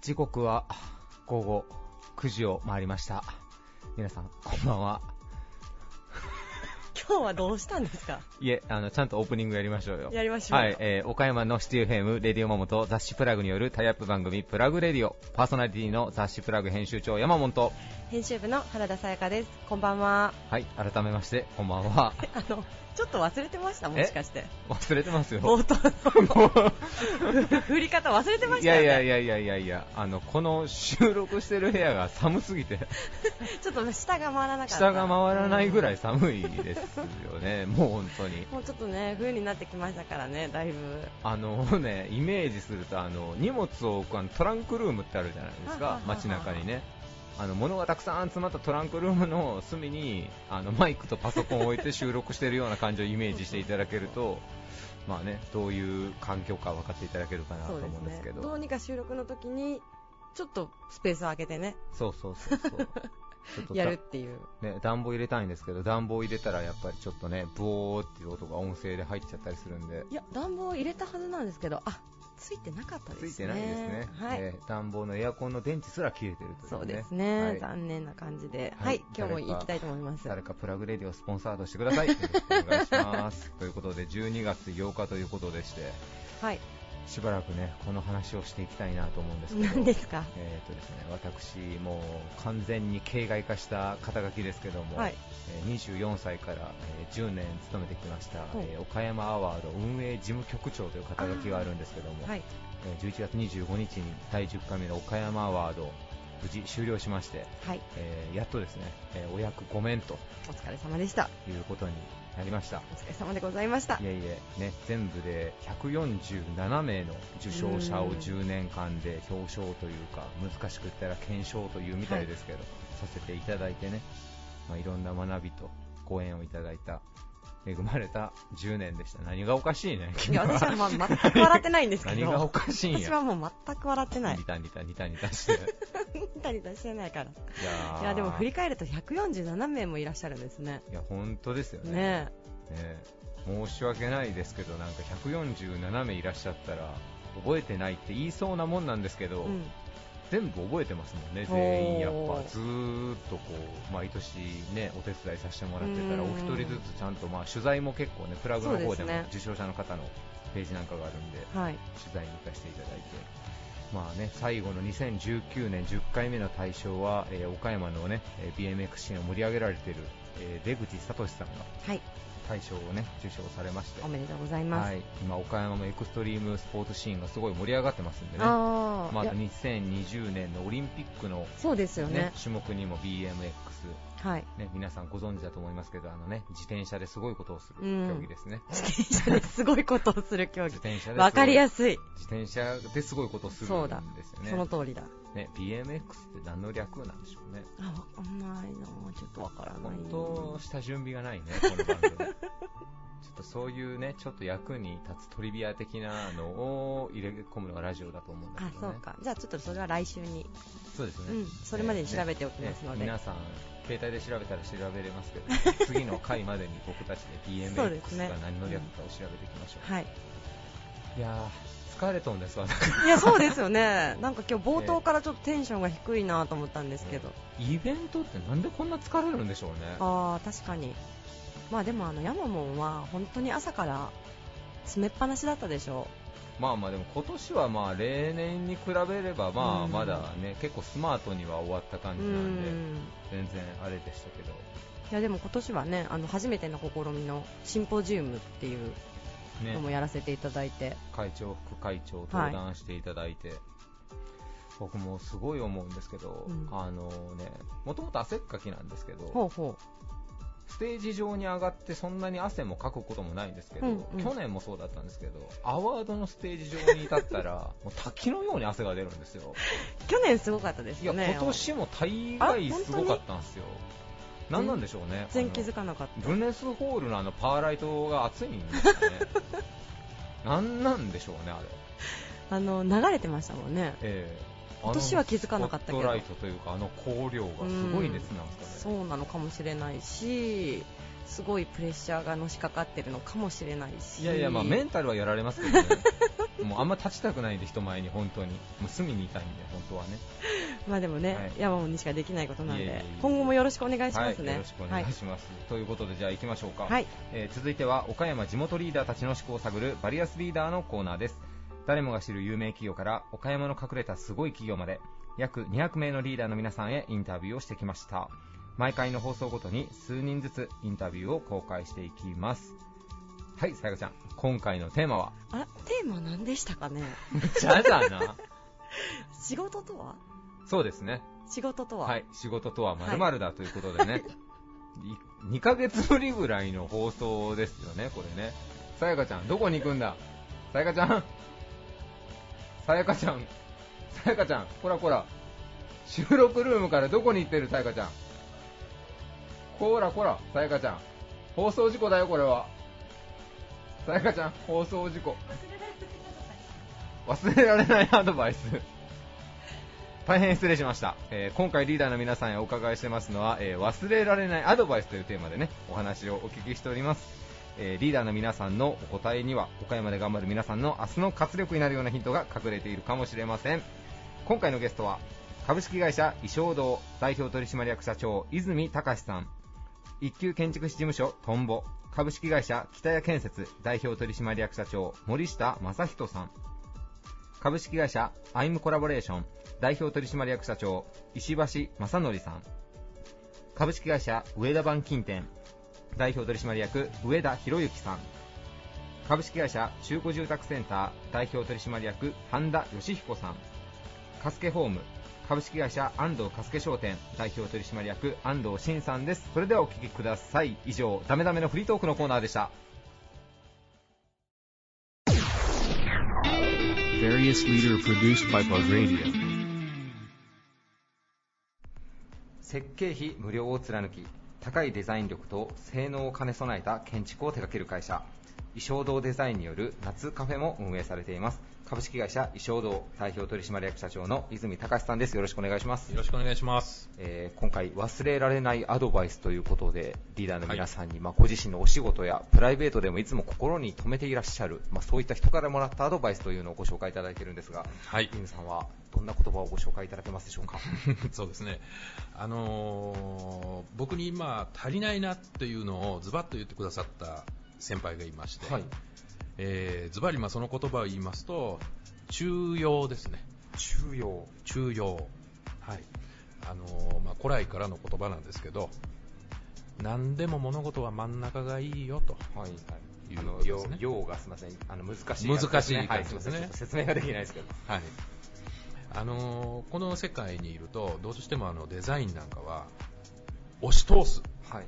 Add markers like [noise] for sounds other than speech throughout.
時刻は午後9時を回りました。皆さんこんばんは。今日はどうしたんですか？いえあのちゃんとオープニングやりましょうよ。やりましょうよ。はい、えー岡山のシティフェームレディオマモと雑誌プラグによるタイアップ番組プラグレディオ。パーソナリティの雑誌プラグ編集長山本。と編集部の原田さやかです。こんばんは。はい改めましてこんばんは。[laughs] あのちょっと忘れてましたもしかして。忘れてますよ。冒頭の。振り方忘れてまいしたよね。やいやいやいやいやいやあのこの収録してる部屋が寒すぎて。[laughs] ちょっと下が回らなかった。下が回らないぐらい寒いですよね。[laughs] もう本当に。もうちょっとね冬になってきましたからねだいぶ。あのねイメージするとあの荷物を置くあのトランクルームってあるじゃないですか。街中にねあの物がたくさん詰まったトランクルームの隅にあのマイクとパソコンを置いて収録してるような感じをイメージしていただけるとまあねどういう環境か分かっていただけるかなと思うんですけど。どうにか収録の時にちょっとスペースを空けてね。そうそうそうそう。[laughs] やるっていう。ね、暖房入れたいんですけど暖房入れたらやっぱりちょっとねブオーっていう音が音声で入っちゃったりするんで。いや暖房入れたはずなんですけどあついてなかったですね。ついてないですね、はい、えー暖房のエアコンの電池すら切れてるというね。そうですね、はい。残念な感じで、ははい。い、今日も行きたいと思います。誰かプラグレディをスポンサードしてください。よろしくお願いします。[laughs] ということで12月8日ということでして。はい、しばらくねこの話をしていきたいなと思うんですけど。何ですか？えーとですね、私、もう完全に形骸化した肩書きですけども、はい。えー24歳から、えー10年勤めてきました、岡山アワード運営事務局長という肩書きがあるんですけども、はい、えー11月25日に第10回目の岡山アワード無事終了しまして、はい、えーやっとですね、えーお役御免とお疲れ様でした。いうことになりました。お疲れ様でございましたい。えいえ、ね、全部で147名の受賞者をうん10年間で表彰というか難しく言ったら検証というみたいですけど、させていただいてね、まあ、いろんな学びとご縁をいただいた恵まれた10年でした何がおかしいねいや、私はまあ全く笑ってないんですけ何がおど。かしいんや私はもう全く笑ってないニ。タニタニタニタしてニタニタしてないから。いやーいや、でも振り返ると147名もいらっしゃるんですね。いや本当ですよねねね申し訳ないですけどなんか147名いらっしゃったら覚えてないって言いそうなもんなんですけえ。ど、うん。全部覚えてますもんね、全員やっぱ。ずーっとこう毎年ねお手伝いさせてもらってたらうん。お一人ずつちゃんとまあ取材も結構ねプラグの方でも受賞者の方のページなんかがあるんではい。取材に行かせていただいて。まあね最後の2019年10回目の大賞は、えー岡山のねえー BMX シーンを盛り上げられている、えー出口聡さんがはい。大賞をね受賞されましておめでとうございます。はい、今岡山のエクストリームスポーツシーンがすごい盛り上がってますんでねああ、まあ、いや2020年のオリンピックの、そうですよねね。種目にも BMX、はい。ね、皆さんご存知だと思いますけどあの、ね、自転車ですごいことをするうん競技ですね、自転車ですごいことをする競技。自転車ですわかりやすすい。自転車ですごいことをするそうんだですよねその通りだ。ね BMX って何の略なんでしょうねあ、わかんないなちょっとわからないな本当下準備がないねこの番組 [laughs] ちょっとそういうねちょっと役に立つトリビア的なのを入れ込むのがラジオだと思うんだあけ、どねそうか。じゃあちょっとそれは来週に。そうですね、うん。それまでに調べておきますので。ね皆さん携帯で調べたら調べれますけど [laughs] 次の回までに僕たちで BMX が何の略かを調べていきましょう、はい。いやー疲れとんですわいや、[laughs] そうですよね。なんか今日冒頭からちょっとテンションが低いなと思ったんですけど。イベントってなんでこんな疲れるんでしょうねああ、確かに。まあでもあの、ヤマモンは本当に朝から詰めっぱなしだったでしょまあまあでも今年はまあ例年に比べればまあうんまだね結構スマートには終わった感う。うじなんでん。全然あれでしたけどいやでも今年はね、あの初めての試みのシンポジウムっていうのねもやらせていただいて、会長副会長登壇していただいて、僕もすごい思うんですけど、うん。あのねもともと汗っかきなんですけどほうほステージ上に上がってそんなに汗もかくこともないんですけど、うんうん。去年もそうだったんですけどアワードのステージ上に立ったら [laughs] もう滝のように汗が出るんですよ。う。去年すごかったですいやよね。今年も大概すごかったんですよ何なんでしょうね。全然気づかなかった。ブネスホールのあのパーライトが熱いんですかね。何なんでしょうねあれ。あの、流れてましたもんね。ええ。今年は気づかなかったけど。スポットライトというかあの光量がすごい熱なんですかね、そうなのかもしれないし、すごいプレッシャーがのしかかってるのかもしれないしいやいや、まあ、メンタルはやられますけどね、[laughs] もうあんま立ちたくないんで、人前に、本当に、もう隅にいたいんで、本当はね。[laughs] まあでもね、はい山本にしかできないことなんでいえいえいえ今後もよろしくお願いしますね。はい、よろしくお願いします。ということで、じゃあ行きましょうか。はいえー続いては、岡山地元リーダーたちの思考を探るバリアスリーダーのコーナーです。誰もが知る有名企業から、岡山の隠れたすごい企業まで、約200名のリーダーの皆さんへインタビューをしてきました。毎回の放送ごとに数人ずつインタビューを公開していきます。はい、さやかちゃん、今回のテーマは？あらテーマ何でしたかね？じゃだな。[laughs] 仕事とは？そうですね。仕事とは、はい、仕事とは〇〇だということでね、い2ヶ月ぶりぐらいの放送ですよね、これね。さやかちゃん、どこに行くんだ？さやかちゃん。さやかちゃん、さやかちゃん、こらこら、収録ルームからどこに行ってるさやかちゃん？こらこら、さやかちゃん、放送事故だよ、これは。さやかちゃん、放送事故。忘れられないアドバイス。大変失礼しました、えー今回リーダーの皆さんへお伺いしてますのは、えー忘れられないアドバイスというテーマでねお話をお聞きしております、えーリーダーの皆さんのお答えには岡山で頑張る皆さんの明日の活力になるようなヒントが隠れているかもしれません今回のゲストは株式会社衣装堂代表取締役社長泉隆さん一級建築士事務所トンボ。株式会社北谷建設代表取締役社長森下正人さん。株式会社アイムコラボレーション代表取締役社長石橋正則さん。株式会社上田板金店代表取締役上田博之さん。株式会社中古住宅センター代表取締役半田義彦さん。カスケホーム株式会社安藤カスケ商店代表取締役安藤真さんです。それではお聞きください。以上ダメダメのフリートークのコーナーでした.設計費無料を貫き高いデザイン力と性能を兼ね備えた建築を手掛ける会社。衣装堂デザインによる夏カフェも運営されています株式会社衣装堂代表取締役社長の泉隆さんですよろしくお願いしますよろしくお願いします。えー今回忘れられないアドバイスということでリーダーの皆さんに、まあ、ご自身のお仕事やプライベートでもいつも心に留めていらっしゃる、まあ、そういった人からもらったアドバイスというのをご紹介いただいているんですが、はい。泉さんはどんな言葉をご紹介いただけますでしょうか？[laughs] そうですね。あのー僕に今足りないなっていうのをズバッと言ってくださった先輩がいまして、はいえーズバリまあその言葉を言いますと、中庸ですね。中庸中庸。はい。あのーまあ古来からの言葉なんですけど、何でも物事は真ん中がいいよと。はいはい。いうことですね用がすみません。あの、難しい。難しいはい、感じですねすみません。ちょっと説明ができないですけど。はい。あのーこの世界にいると、どうしてもあのデザインなんかは、押し通す。はい。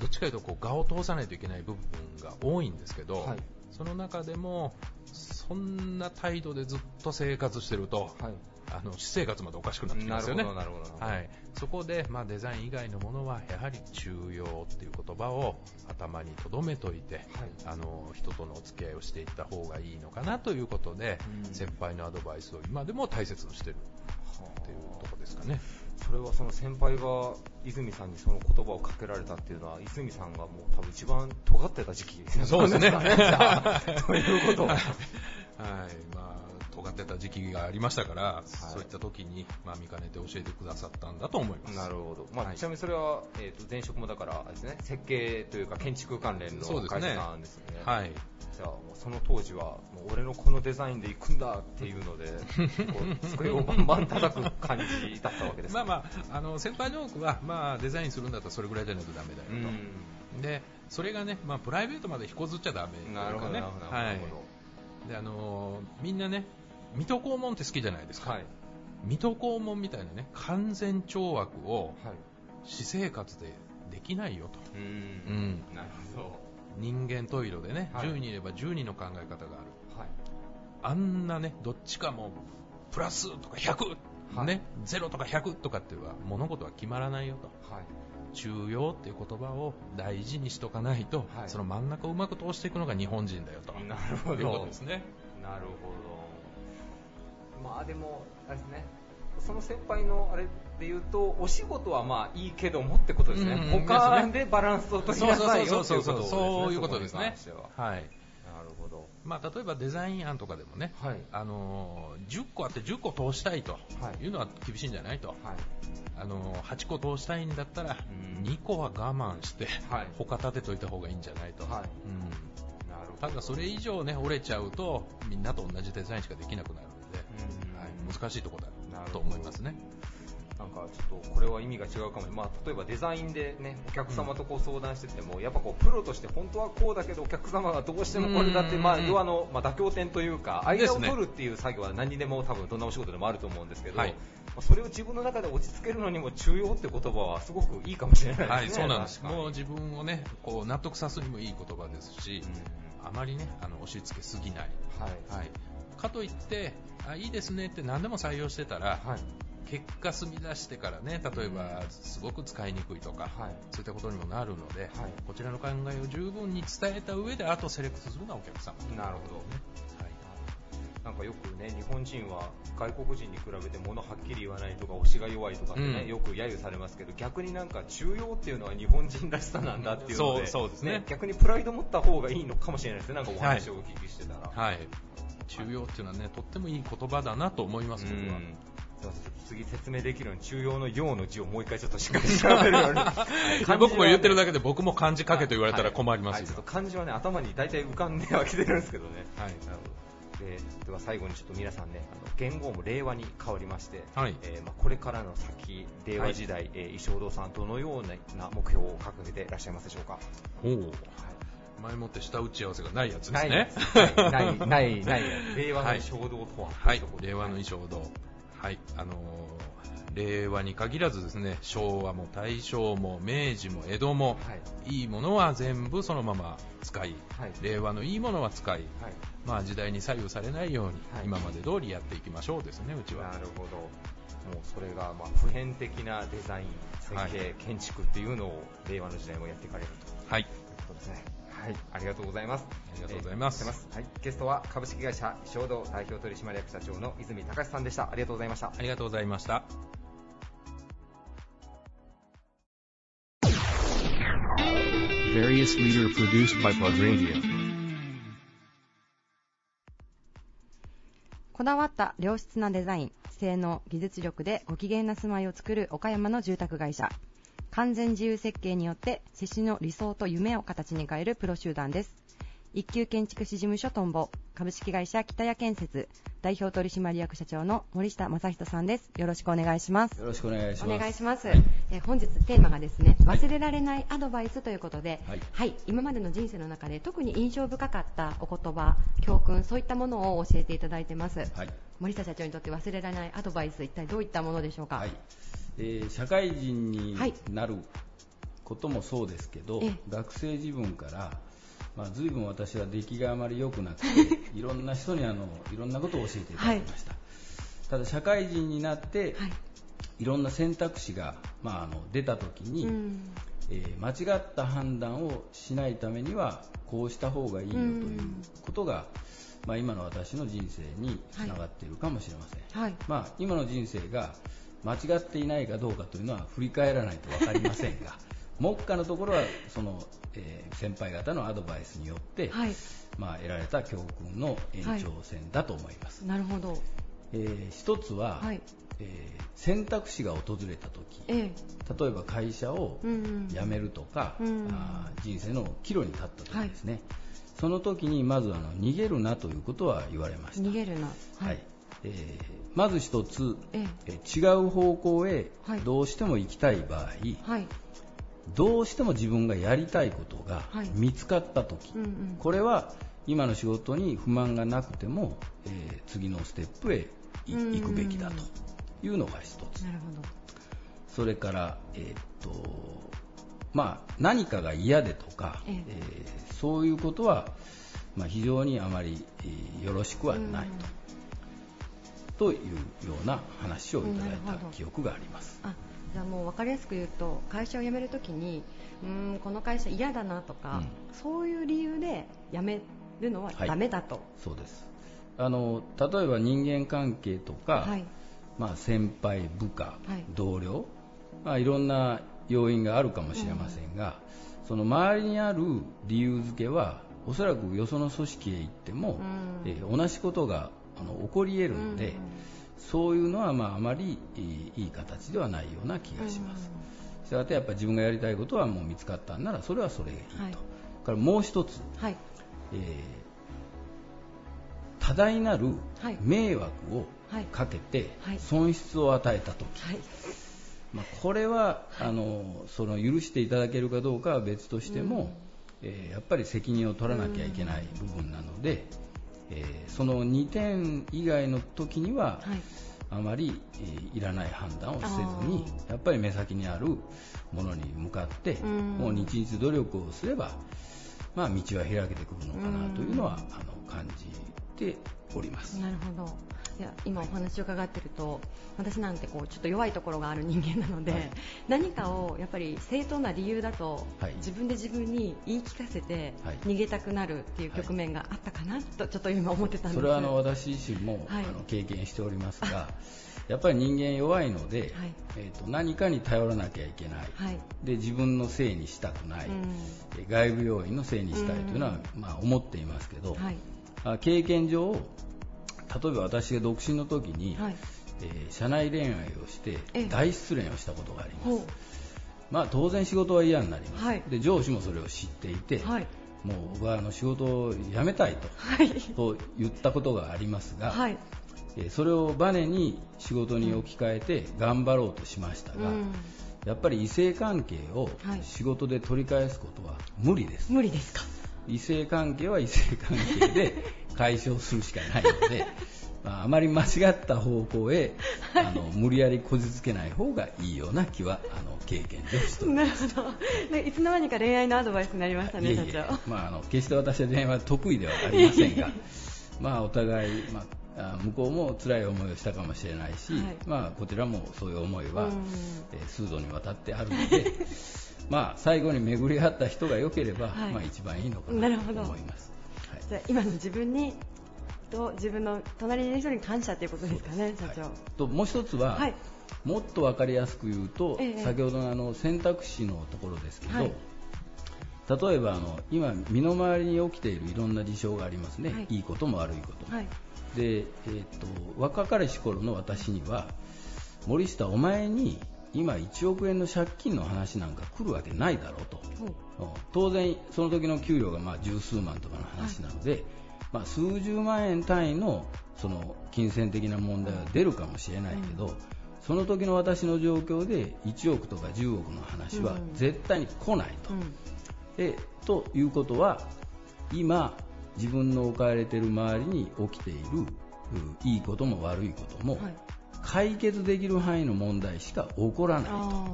どっちかというとこう画を通さないといけない部分が多いんですけど、はいその中でもそんな態度でずっと生活してると、はい。あの私生活までおかしくなってきますよね。なるほど。はい、そこで、まあ、デザイン以外のものはやはり中庸っていう言葉を頭に留めといて、あの人とのお付き合いをしていった方がいいのかなということで、うん先輩のアドバイスを今でも大切にしてるっていうところですかね。それはその先輩が泉さんにその言葉をかけられたっていうのは、泉さんがもう多分一番尖ってた時期そうですね。なんかじゃあということは。[laughs] はい、まあ、尖ってた時期がありましたから、そういった時に、まあ、見かねて教えてくださったんだと思います。なるほど。まあ、はいちなみにそれは、えっ、と、前職もだから、ですね、設計というか建築関連の会そうですね社なんですよね。はい。じゃあ、もうその当時は、もう俺のこのデザインで行くんだっていうので、[laughs] 机をバンバン叩く感じだったわけです [laughs] まあまあ、あの先輩の多くは、まあ、デザインするんだったらそれぐらいじゃないとダメだうよん。と。で、それがね、まあ、プライベートまで引こずっちゃダメね。なるほど、なるほど、なはい。で、あのーみんなね、水戸黄門って好きじゃないですか。はい。水戸黄門みたいなね、完全懲悪をはい。私生活でできないよと。う。うんん。なるほど。人間トイレでね、はい10人いれば10人の考え方がある。はい。あんなね、どっちかもプラスとか100、はいね、0とか100とかっていうのは物事は決まらないよと。はい。中庸っていう言葉を大事にしとかないと、はいその真ん中をうまく通していくのが日本人だよと。なるほど。いうことですね。なるほど。まあでも、あれですね、その先輩のあれで言うとお仕事はまあいいけどもってことですね、うん他でバランスを取りなさいよっていうことですね。そういうことですね。ははい。なるほど。まあ、例えばデザイン案とかでもね、はい。あのー10個あって10個通したいとはい。いうのは厳しいんじゃないと、はい。あのー8個通したいんだったらうん。2個は我慢してはい。他立てといた方がいいんじゃないと、はい。うん。なるほど。ただそれ以上ね折れちゃうとみんなと同じデザインしかできなくなる。ので、うん。はい、難しいところだと思いますね。なんかちょっとこれは意味が違うかも、まあ、例えばデザインで、ね、お客様とこう相談してても、やっぱこうプロとして本当はこうだけどお客様がどうしてもこれだって、うん。まあ、要はあの、まあ、妥協点というか間を取るっていう作業は何にでも多分どんなお仕事でもあると思うんですけど、はい。まあそれを自分の中で落ち着けるのにも中庸って言葉はすごくいいかもしれないですね。はい、そうなんです。もう自分をね、こう納得さすにもいい言葉ですし、うん。あまりね、あの押し付けすぎない。はい。はい。かといって、あいいですねって何でも採用してたら、はい結果済み出してからね、例えばすごく使いにくいとか、はいそういったことにもなるので、はいこちらの考えを十分に伝えた上で、あとセレクトするのはお客様。なるほどね。はい。なんかよくね、日本人は外国人に比べて物はっきり言わないとか、推しが弱いとかってね、うんよく揶揄されますけど、逆になんか中庸っていうのは日本人らしさなんだっていうので、そうそうですね逆にプライド持った方がいいのかもしれないですね、なんかお話をお聞きしてたら。はい。中庸っていうのはね、とってもいい言葉だなと思います、僕は。次説明できるように中庸の陽の字をもう一回ちょっとしっかり調べるように。[laughs] 僕も言ってるだけけで僕も漢字書けと言われたら困りますよ。ちょっと漢字はね頭に大体浮かんではきてるんですけどね。はい。ででは最後にちょっと皆さんねあの言語も令和に変わりまして、はい。えーまあ、これからの先令和時代、えー石尾堂さんどのような目標を掲げていらっしゃいますでしょうか、ほう前もって下打ち合わせがないやつですね。はいないないない令和の衝動とは、はい。令和の衣装堂。はい、あのー令和に限らずですね、昭和も大正も明治も江戸も、はい。いいものは全部そのまま使い、はい。令和のいいものは使い、はい。まあ時代に左右されないように、はい。今まで通りやっていきましょうですね、うちは。な。るほど。もうそれがまあ普遍的なデザイン設計、はい。建築っていうのを令和の時代もやっていかれると。はい、いうことですねはい。ありがとうございます。ありがとうございます。えーはい、ゲストは株式会社衝動代表取締役社長の泉隆さんでした。ありがとうございました。ありがとうございました。Various leader produced by Plug Radio. こだわった良質なデザイン、性能、技術力でご機嫌な住まいを作る岡山の住宅会社。完全自由設計によって、施主の理想と夢を形に変えるプロ集団です。一級建築士事務所トンボ、株式会社北谷建設、代表取締役社長の森下正人さんです。よろしくお願いします。よろしくお願いしおます。願いします、えー本日テーマがですね忘れられないアドバイスということで、はい今までの人生の中で特に印象深かったお言葉教訓そういったものを教えていただいてます、はい。森下社長にとって忘れられないアドバイス一体どういったものでしょうか、はい。えー社会人にはいなることもそうですけど、ええ。学生自分から、まあ、随分私は出来があまり良くなくて、[laughs] いろんな人にあのいろんなことを教えていただきました。ただ社会人になって、はい。い、ろんな選択肢が、まあ、あの出た時に、うん。えー間違った判断をしないためにはこうした方がいいよということが、まあ、今の私の人生につながっているかもしれません、はい。まあ、今の人生が間違っていないかどうかというのは振り返らないと分かりませんが [laughs] 目下のところはその、えー先輩方のアドバイスによって、はい。まあ、得られた教訓の延長線だと思います、なるほど。えー一つは、はい。えー選択肢が訪れた時ええ。例えば会社をうんうん。辞めるとか、うんあー人生の岐路に立った時ですね、その時にまずあの逃げるなということは言われました。逃げるな。はい。えーまず一つ、ええ。ー違う方向へはい。どうしても行きたい場合、はい。どうしても自分がやりたいことがはい。見つかった時、うんうん。これは今の仕事に不満がなくても、えー次のステップへ行くべきだというのが一つ。なるほど。それから、えーっとまあ、何かが嫌でとか、ええ。えーそういうことは、まあ、非常にあまり、えーよろしくはないと,、というような話をいただいた記憶があります。あじゃあもう分かりやすく言うと会社を辞めるときにうーんこの会社嫌だなとか、そういう理由で辞めるのははい。ダメだと、そうです。あの例えば人間関係とか、はい。まあ、先輩、部下、はい。同僚、まあ、いろんな要因があるかもしれませんが、その周りにある理由付けはおそらくよその組織へ行っても、うん。えー同じことがあの起こり得るので、うん。そういうのは、まあ、あまりいい形ではないような気がします。したがってやっぱり自分がやりたいことはもう見つかったんならそれはそれがいいと、はい。からもう一つ、はい。えー多大なるはい。迷惑をはいかけてはい。損失を与えたとき、はい。まあ、これは、あのその許していただけるかどうかは別としても、えーやっぱり責任を取らなきゃいけない部分なので、えーその2点以外の時には、はい。あまり、えーいらない判断をせずにあやっぱり目先にあるものに向かってうん。もう日々努力をすれば、まあ、道は開けてくるのかなというのはあの感じております。なるほどいや今お話を伺ってると私なんてこうちょっと弱いところがある人間なので、はい。何かをやっぱり正当な理由だと、はい。自分で自分に言い聞かせてはい。逃げたくなるっていう局面があったかなとちょっと今思ってたんです。それはあの私自身も、はい。あの経験しておりますが、やっぱり人間弱いので、はい。えーと何かに頼らなきゃいけない、はい。で自分のせいにしたくない、外部要因のせいにしたいというのは、まあ、思っていますけど、経験上、例えば私が独身の時に、はい。えー社内恋愛をしてええ。大失恋をしたことがあります。まあ、当然仕事は嫌になります、はい。で上司もそれを知っていて、はい。もう僕はあの仕事を辞めたいと,、はい。と言ったことがありますが、はい。えーそれをバネに仕事に置き換えて頑張ろうとしましたが、うん。やっぱり異性関係をはい。仕事で取り返すことは無理です、無理ですか？異性関係は異性関係で [laughs] 解消するしかないので、[laughs] まあ、あまり間違った方向へ、あの無理やりこじつけない方がいいような気はあの経験上しておりまなるほど。でいつの間にか恋愛のアドバイスになりましたす。ね社長。まあ、あの決して私は恋愛は得意ではありませんが、[laughs] まあ、お互い、まあ、あ向こうも辛い思いをしたかもしれないし、はい。まあ、こちらもそういう思いは、うん。えー数度にわたってあるので、[laughs] まあ、最後に巡り合った人が良ければ、はい。まあ、一番いいのかなとなるほど。思います。今の自分にと自分の隣にいる人に感謝ということですかね社長。はいともう一つは、はい。もっと分かりやすく言うと、ええ先ほどのあの選択肢のところですけど、はい。例えばあの今、身の回りに起きているいろんな事象がありますね、はい。い、いことも悪いこと。でえー、と若かりし頃の私には森下、お前に今1億円の借金の話なんか来るわけないだろうと、当然、その時の給料がまあ十数万とかの話なので、まあ、数十万円単位のその金銭的な問題は出るかもしれないけど、その時の私の状況で1億とか10億の話はうん。絶対に来ないと。うん。でということは今、自分の置かれている周りに起きているういいことも悪いことも、はい解決できる範囲の問題しか起こらないと。あ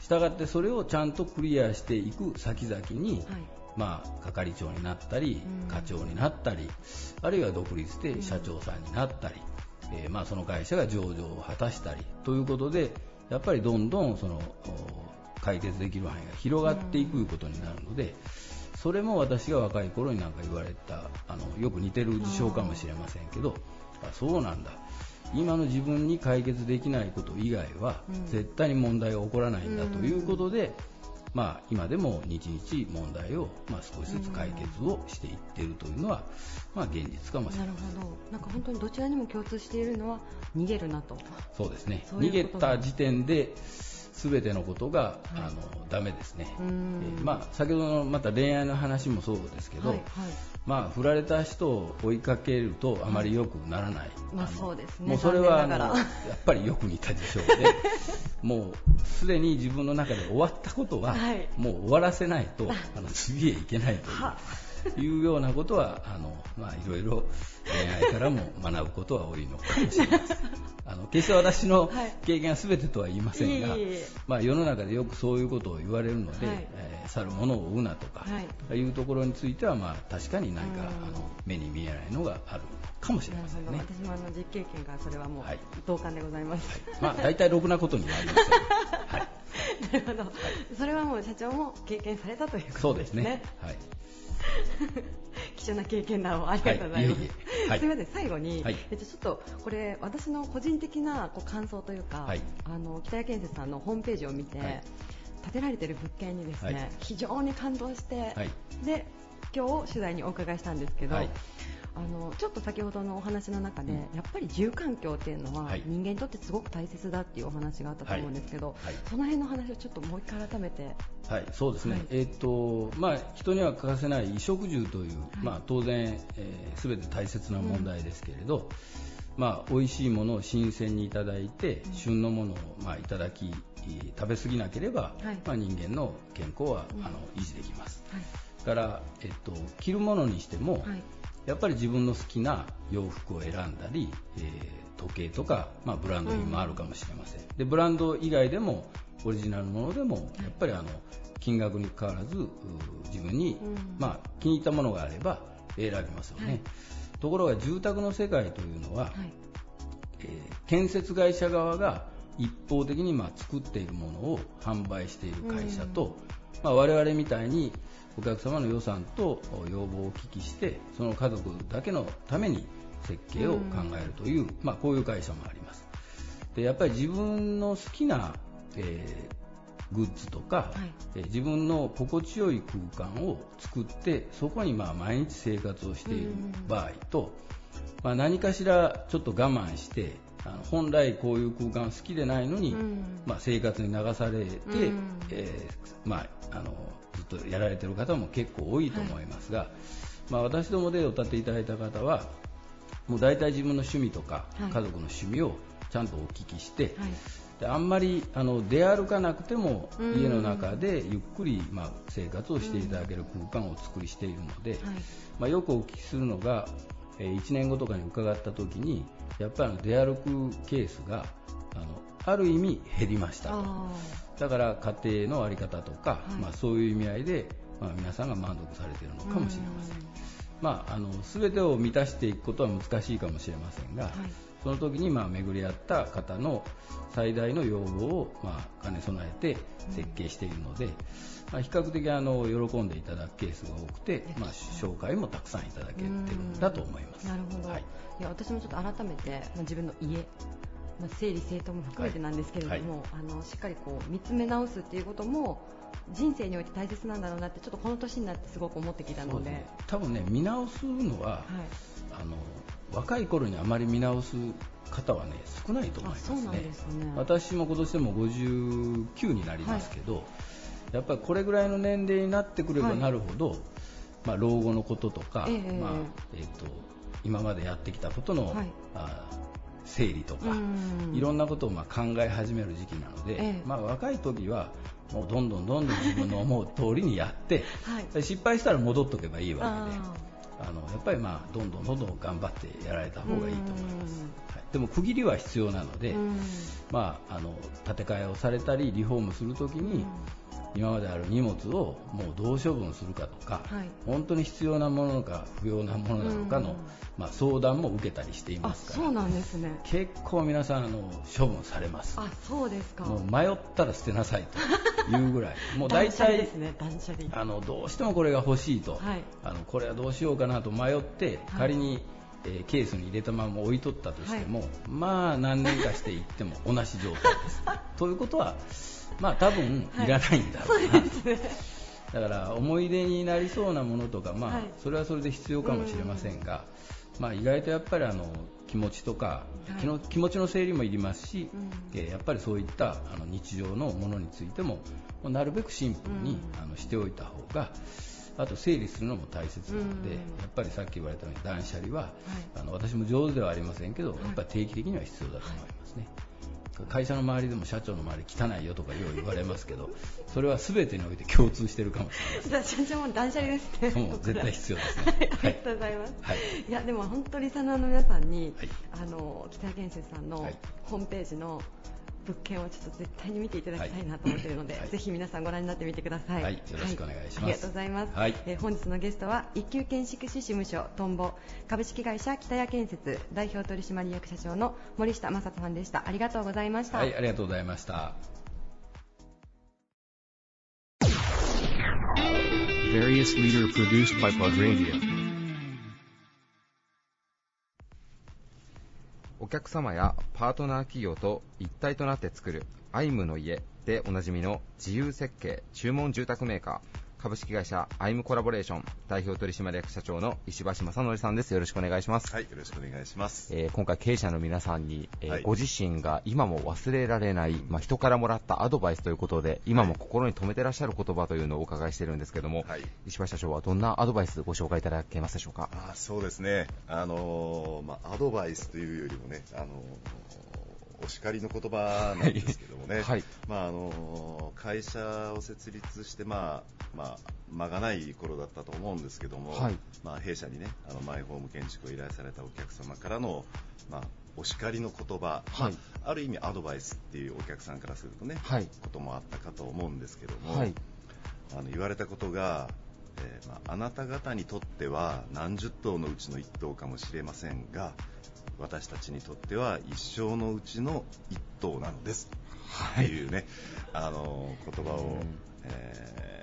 したがってそれをちゃんとクリアしていく先々に、ーはい。まあ、係長になったりうん。課長になったりあるいは独立して社長さんになったり、えーまあ、その会社が上場を果たしたりということでやっぱりどんどんそのお解決できる範囲が広がっていくことになるので、それも私が若い頃になんか言われたあのよく似てる事象かもしれませんけどあそうなんだ今の自分に解決できないこと以外はうん。絶対に問題が起こらないんだうんということで、まあ、今でも日々問題を、まあ、少しずつ解決をしていっているというのは、まあ、現実かもしれなるません。ほど。なんか本当にどちらにも共通しているのは逃げるなと。そうですね。逃げた時点で全てのことが、はい。あのダメですね、えーまあ、先ほどのまた恋愛の話もそうですけど、はいはい。まあ、振られた人を追いかけるとあまり良くならない、まあのそうですね。もうそれはあのやっぱりよく似た事象で [laughs] もうすでに自分の中で終わったことは、はい。もう終わらせないと [laughs] あの次へ行けないという。はいうようなことはあの、まあ、いろいろ恋愛からも学ぶことは多いのかもしれません。[laughs] あの決して私のはい。経験は全てとは言いませんが、いえいえ。まあ、世の中でよくそういうことを言われるので、はい。えー去るものを追うなとか、はい。い、うところについては、まあ、確かに何かうん。あの目に見えないのがあるかもしれませんね。私もあの実経験がそれはもうはい。同感でございます、まあ、大体ろくなことにはありません。はい、[laughs] なるほど、それはもう社長も経験されたということでね。そうですすね。はい。[laughs] 貴重な経験談をありがとうございます、はいいえいはい。すみません、最後に、はい。えっとちょっとこれ、私の個人的なこう感想というか、はい。あの北谷建設さんのホームページを見て、はい。建てられている物件にですね、はい。非常に感動して、はい。で今日取材にお伺いしたんですけど、はいあのちょっと先ほどのお話の中で、やっぱり住環境っていうのは、はい。人間にとってすごく大切だっていうお話があったと思うんですけど、はい。その辺の話をちょっともう一回改めて。はい、そうですね、はい。えっ、とまあ、人には欠かせない衣食住という、まあ、当然、えー、全て大切な問題ですけれど、まあ、美味しいものを新鮮にいただいて、旬のものを、まあ、いただき、食べ過ぎなければ、はい。まあ、人間の健康は、あの維持できます。はい。だから、えっと、着るものにしても、はいやっぱり自分の好きな洋服を選んだり、えー時計とか、まあ、ブランド品もあるかもしれません、でブランド以外でもオリジナルものでもやっぱりあの金額にかかわらずう自分に、うん。まあ、気に入ったものがあれば選びますよね、はい。ところが住宅の世界というのは、はい。えー建設会社側が一方的にまあ作っているものを販売している会社と、まあ、我々みたいにお客様の予算と要望をお聞きしてその家族だけのために設計を考えるという、まあ、こういう会社もあります。でやっぱり自分の好きな、えーグッズとか、はい。えー自分の心地よい空間を作ってそこにまあ毎日生活をしている場合と、まあ、何かしらちょっと我慢してあの本来こういう空間好きでないのに、うん。まあ、生活に流されて、うん。えーまあ、あのずっとやられてる方も結構多いと思いますが、まあ、私どもでお立ていただいた方はもう大体自分の趣味とか、はい。家族の趣味をちゃんとお聞きして、はい。であんまりあの出歩かなくてもうん。家の中でゆっくり、まあ、生活をしていただける空間をお作りしているので、はい。まあ、よくお聞きするのが、え1年後とかに伺った時にやっぱり出歩くケースがあのある意味減りましたと。あだから家庭の在り方とか、はい。まあ、そういう意味合いで、まあ、皆さんが満足されているのかもしれません。まあ、あの全てを満たしていくことは難しいかもしれませんが、はい。その時にまあ巡り合った方の最大の要望をまあ兼ね備えて設計しているので、まあ、比較的あの喜んでいただくケースが多くて、まあ、紹介もたくさんいただけてるんだと思います。なるほど、はい。い、や私もちょっと改めて、まあ、自分の家、まあ、整理整頓も含めてなんですけれども、あのしっかりこう見つめ直すっていうことも人生において大切なんだろうなってちょっとこの年になってすごく思ってきたので。ね。多分ね見直すのは、はい、あの若い頃にあまり見直す方はね少ないと思いあますね。ね。私も今年でも59になりますけど、やっぱりこれぐらいの年齢になってくればはい。なるほど、まあ、老後のこととか、ええまあえー、と今までやってきたことの、はい。あ整理とか、うん。いろんなことをまあ考え始める時期なので、ええ。まあ、若い時はもうどんどんどんどん自分の思う通りにやって、はい。失敗したら戻っとけばいいわけで。ああのやっぱりまあどんどんどんどん頑張ってやられた方がいいと思います。うん、はい、でも区切りは必要なので、まあ、あの建て替えをされたりリフォームするときに、今まである荷物をもうどう処分するかとか、はい。本当に必要なものか不要なものなのかの、うんまあ、相談も受けたりしていあますから。そうなんですね。結構皆さんあの処分されます。あそうですか。もう迷ったら捨てなさいというぐらい。[laughs] もう大体断捨離ですね断捨離。あのどうしてもこれが欲しいと、はい。あのこれはどうしようかなと迷って、はい。仮に、えーケースに入れたまま置いとったとしても、まあ何年かしていっても同じ状態です。[laughs] ということは、まあ多分い。らないんだろうな、そうですね。だから思い出になりそうなものとか、まあはい。それはそれで必要かもしれませんが、まあ、意外とやっぱりあの気持ちとか、はい。気の気持ちの整理もいりますし、うんえーやっぱりそういったあの日常のものについてもなるべくシンプルに、うんあのしておいた方があと整理するのも大切なので、うんやっぱりさっき言われたように断捨離は、あの私も上手ではありませんけど、やっぱり定期的には必要だと思いますね。会社の周りでも社長の周り汚いよとかよう言われますけど、それは全てにおいて共通してるかもしれません。じゃあ社長も断捨離ですね。もう絶対必要ですね。はい、あはいりがとうございます、はい。い、やでも本当にリサナーの皆さんに、はい。あの北谷建設さんのはい。ホームページの物件をちょっと絶対に見ていただきたいなと思っているので、はいぜひ皆さんご覧になってみてください。はいよろしくお願いしますありがとうございます。はいえー本日のゲストは一級建築士事務所トンボ株式会社北谷建設代表取締役社長の森下正人さんでした。ありがとうございました。はい、ありがとうございました。Various leader produced by Plug Radio. お客様やパートナー企業と一体となって作るアイムの家でおなじみの自由設計注文住宅メーカー。株式会社アイムコラボレーション代表取締役社長の石橋正則さんです。よろしくお願いします、はい、よろしくお願いします。えー今回経営者の皆さんに、えーはい。ご自身が今も忘れられない、まあ、人からもらったアドバイスということで今も心に留めてらっしゃる言葉というのをお伺いしてるんですけども、はい。石橋社長はどんなアドバイスご紹介いただけますでしょうか？あそうですね、あのーまあ、アドバイスというよりもね、あのーお叱りの言葉なんですけどもね、はい。まああのー会社を設立して、まあまあ、間がない頃だったと思うんですけども、はい。まあ、弊社にねあのマイホーム建築を依頼されたお客様からの、まあ、お叱りの言葉、はい。まあ、ある意味アドバイスっていうお客さんからするとね、はい。こともあったかと思うんですけども、はい。あの言われたことが、えーまあ、あなた方にとっては何十頭のうちの1頭かもしれませんが私たちにとっては一生のうちの1頭なのです、っていうねあの言葉を、うん。えー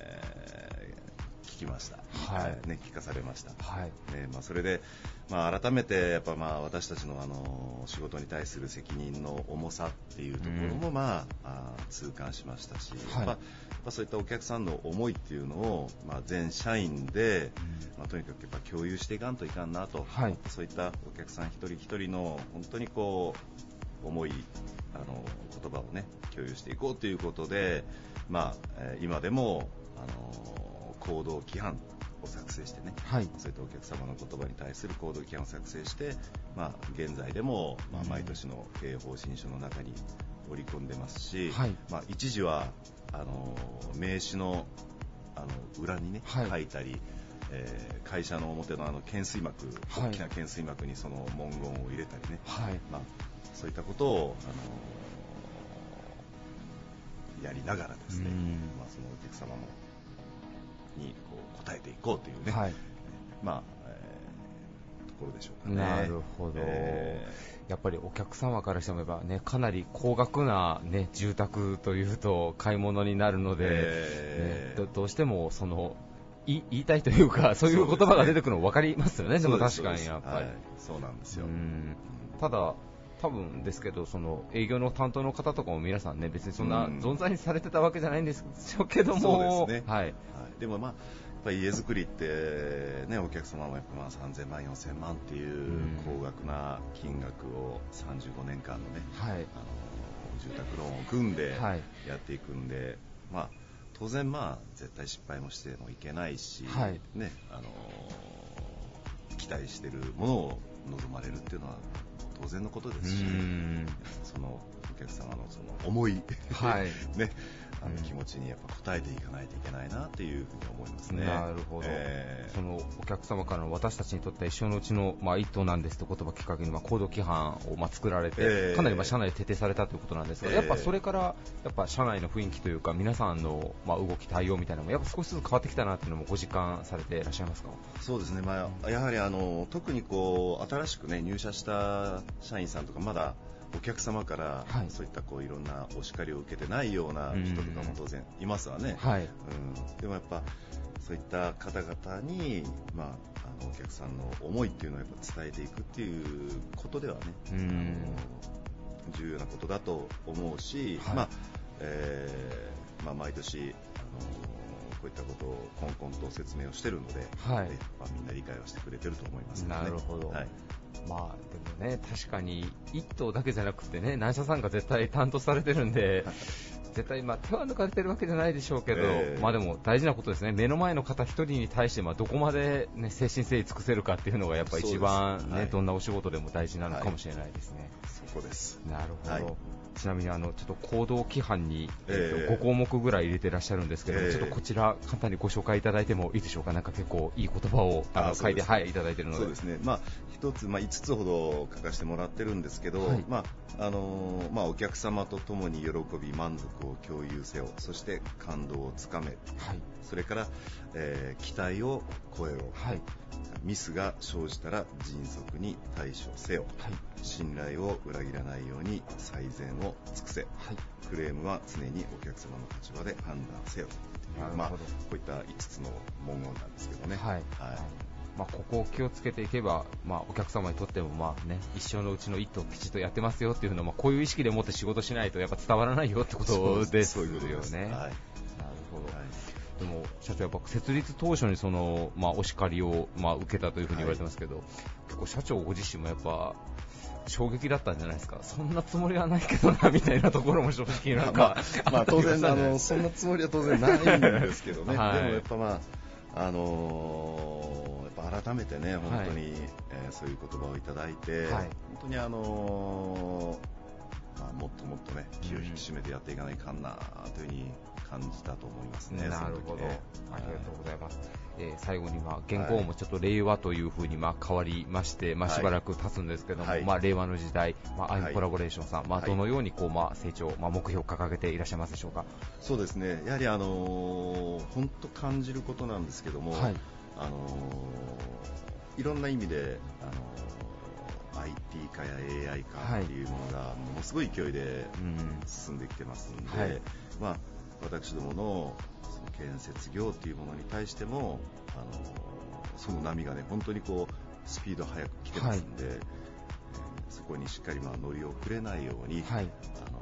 聞きました、はい。ね、聞かされました、はい。ねまあ、それで、まあ、改めてやっぱまあ私たちのあの仕事に対する責任の重さっていうところも、まああー痛感しましたし、はい。まあそういったお客さんの思いっていうのを、まあ、全社員で、まあ、とにかくやっぱ共有していかんといかんなと、はい。そういったお客さん一人一人の本当にこう思いあの言葉をね共有していこうということで、まあえー今でもあの行動規範を作成してね、はい。そういったお客様の言葉に対する行動規範を作成して、まあ、現在でも、まあ、毎年の経営方針書の中に織り込んでますし、はい。まあ、一時はあの名刺のあの裏にね、はい。書いたり、えー会社の表のあの懸垂幕、はい。大きな懸垂幕にその文言を入れたりね、はい。まあ、そういったことを、あのやりながらですね、うん。まあ、そのお客様のにこう答えていこうというね、はい。まあ、えーところでしょうかね。なるほど、えやっぱりお客様からしてもやっぱ、ね、かなり高額な、ね、住宅というと買い物になるので、えー。ねどどうしてもそのい言いたいというか、[laughs] そういう言葉が出てくるの分かりますよね、でも確かにやっぱり。はい。そうなんですよ。うん。ただ多分ですけど、その営業の担当の方とかも皆さんね、別にそんなうん。存在にされてたわけじゃないんですけども、そうですね。はい、はい、でもまあ、やっぱり家づくりって、ね、お客様もやっぱまあ3000万、4000万っていううん高額な金額を35年間のね、はい、あの住宅ローンを組んではい。やっていくんで、まあ、当然、まあ、絶対失敗もしてもいけないし、はい。ねあの期待しているものを望まれるっていうのは当然のことですし、うん。そのお客様のその思い、はい。[laughs] ね、あうん。の気持ちにやっぱ応えていかないといけないなっていうふうに思いますね。なるほど、えー。そのお客様からの私たちにとっては一生のうちの、まあ、一頭なんですという言葉をきっかけに、まあ、行動規範を、まあ、作られて、えー。かなりまあ社内で徹底されたということなんですが、えー。やっぱそれからやっぱ社内の雰囲気というか皆さんの、まあ、動き、対応みたいなのもやっぱ少しずつ変わってきたなというのもご実感されていらっしゃいますか？そうですね、まあ、やはりあの特にこう新しく、ね、入社した社員さんとかまだお客様からはい。そういったこういろんなお叱りを受けてないような人とかも当然いますわね、はい。うん、でもやっぱそういった方々に、まあ、あのお客さんの思いっていうのをやっぱ伝えていくっていうことではね、うん。あの重要なことだと思うし、はい。まあえーまあ、毎年あのこういったことをこんこんと説明をしてるので、はい。ねまあ、みんな理解をしてくれてると思います、ね、なるほど。はいまあでもね、確かに1頭だけじゃなくてね、何社さんが絶対担当されてるんで、[laughs] 絶対、まあ、手は抜かれてるわけじゃないでしょうけど、ええ。まあでも大事なことですね、目の前の方1人に対して、まあどこまで、ね、誠心誠意尽くせるかっていうのが、やっぱ一番、ねそうですはい。どんなお仕事でも大事なのかもしれないですね。そこです。なるほど、はいちなみにあのちょっと行動規範に、えええっと5項目ぐらい入れてらっしゃるんですけど、ええちょっとこちら、簡単にご紹介いただいてもいいでしょうか、なんか結構いい言葉をあの書いて、はい、いただいてるので。そうですね、まあ、一つ、まあ、5つほど書かせてもらってるんですけど、はい。まああのーまあ、お客様と共に喜び、満足を共有せよ、そして感動をつかめ、はい。それから、えー期待を超えろ、はい。ミスが生じたら迅速に対処せよ、はい。信頼を裏切らないように最善を尽くせ、はい。クレームは常にお客様の立場で判断せよ。なるほど。まあ、こういった5つの文言なんですけどね。はい。はい。まあ、ここを気をつけていけば、まあ、お客様にとっても、まあね、一生のうちの一頭きちっとやってますよっていうのは、まあ、こういう意識でもって仕事しないとやっぱ伝わらないよってことですよね。そういうことです。はいでも社長、やっぱ設立当初にその、まあ、お叱りを、まあ、受けたというふうに言われてますけど、結構社長ご自身もやっぱ衝撃だったんじゃないですか、そんなつもりはないけどなみたいなところも正直なんか、[laughs] まあ当然あののそんなつもりは当然ないんですけどね、はい。でもやっぱまああのーやっぱ改めてね本当に、えーそういう言葉をいただいて、はい。本当にあのーまあもっともっとね気を引き締めてやっていかないかんなというふうに感じたと思いますね。なるほど、ね。ありがとうございます。えー最後に、まあ、現行もちょっと令和というふうに、まあ、変わりまして、まあ、はい。しばらく経つんですけども、はい。まあ、令和の時代、まあ、アイムはい。コラボレーションさん、まあ、はい。どのようにこう、まあ、成長、まあ、目標を掲げていらっしゃいますでしょうか？そうですね、やはりあのー本当感じることなんですけども、はい。あのーいろんな意味で、あのー IT 化や AI 化っていうものがものすごい勢いでうん。進んできてますんで、はい。まあ、私どものその建設業っていうものに対しても、あのーその波がね本当にこうスピード速く来てますんで、えーそこにしっかりまあ乗り遅れないように、はい。あの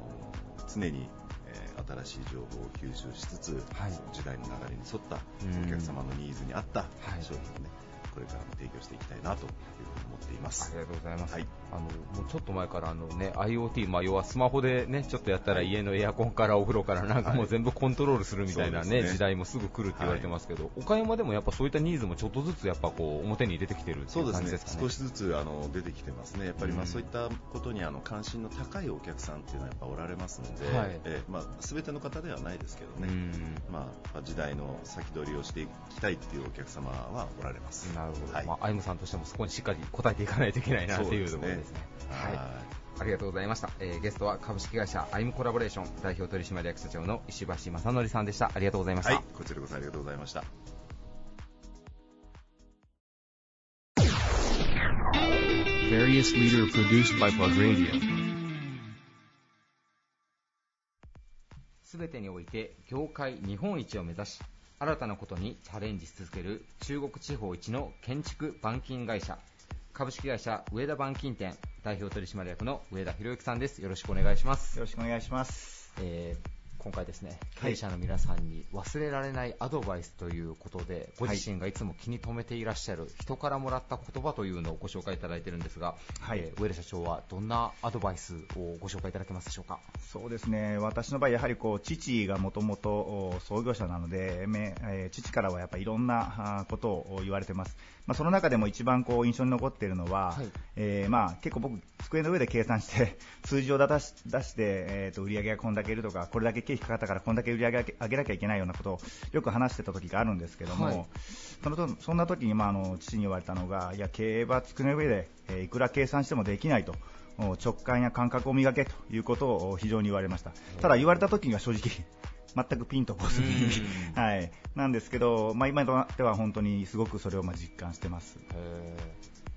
常に、えー新しい情報を吸収しつつ、はい。時代の流れに沿ったうん。お客様のニーズに合ったはい。商品をね、これからも提供していきたいなというふうに思っています。ありがとうございます。はい。あのもうちょっと前からあのね IoT、まあ要はスマホでねちょっとやったら家のエアコンからお風呂からなんかもう全部コントロールするみたいなね、そうですね。時代もすぐ来るって言われてますけど、岡山でもやっぱそういったニーズもちょっとずつやっぱこう表に出てきてるっていうそうですね。感じですかね。少しずつあの出てきてますね、やっぱりまうん。あそういったことにあの関心の高いお客さんっていうのはやっぱおられますので、はい。えーまあ、全ての方ではないですけどね、うん。まあ、時代の先取りをしていきたいっていうお客様はおられます。なるほど、はいまあ、アイムさんとしてもそこにしっかり答えていかないといけないなっていうところですね。はいはありがとうございました、えーゲストは株式会社アイムコラボレーション代表取締役社長の石橋正則さんでした。ありがとうございました。はい、こちらこそありがとうございました。Various leader produced by Plug Radio. すべてにおいて業界日本一を目指し新たなことにチャレンジし続ける中国地方一の建築板金会社。株式会社上田板金店代表取締役の上田博之さんです。よろしくお願いします、よろしくお願いします。えー今回ですね経はい。営者の皆さんに忘れられないアドバイスということで、ご自身がいつも気に留めていらっしゃる人からもらった言葉というのをご紹介いただいているんですが、はい。えー上田社長はどんなアドバイスをご紹介いただけますでしょうか？そうですね、私の場合、やはりこう父がもともと創業者なので、めえー父からはやっぱりいろんなことを言われてます。まあ、その中でも一番こう印象に残っているのは、はい。えーまあ、結構僕、机の上で計算して、数字を出し出して、えーと売り上げがこんだけいるとか、これだけ経費かかったからこんだけ売り上げ上げなきゃいけないようなことをよく話してた時があるんですけども、はいそのとそんな時にまああの父に言われたのが、いや、経営は机の上で、えーいくら計算してもできないと。お直感や感覚を磨けということを非常に言われました。ただ言われた時には正直 [laughs] 全くピンとこずに、うんはい、なんですけど、まあ、今となっては本当にすごくそれをまあ実感してます。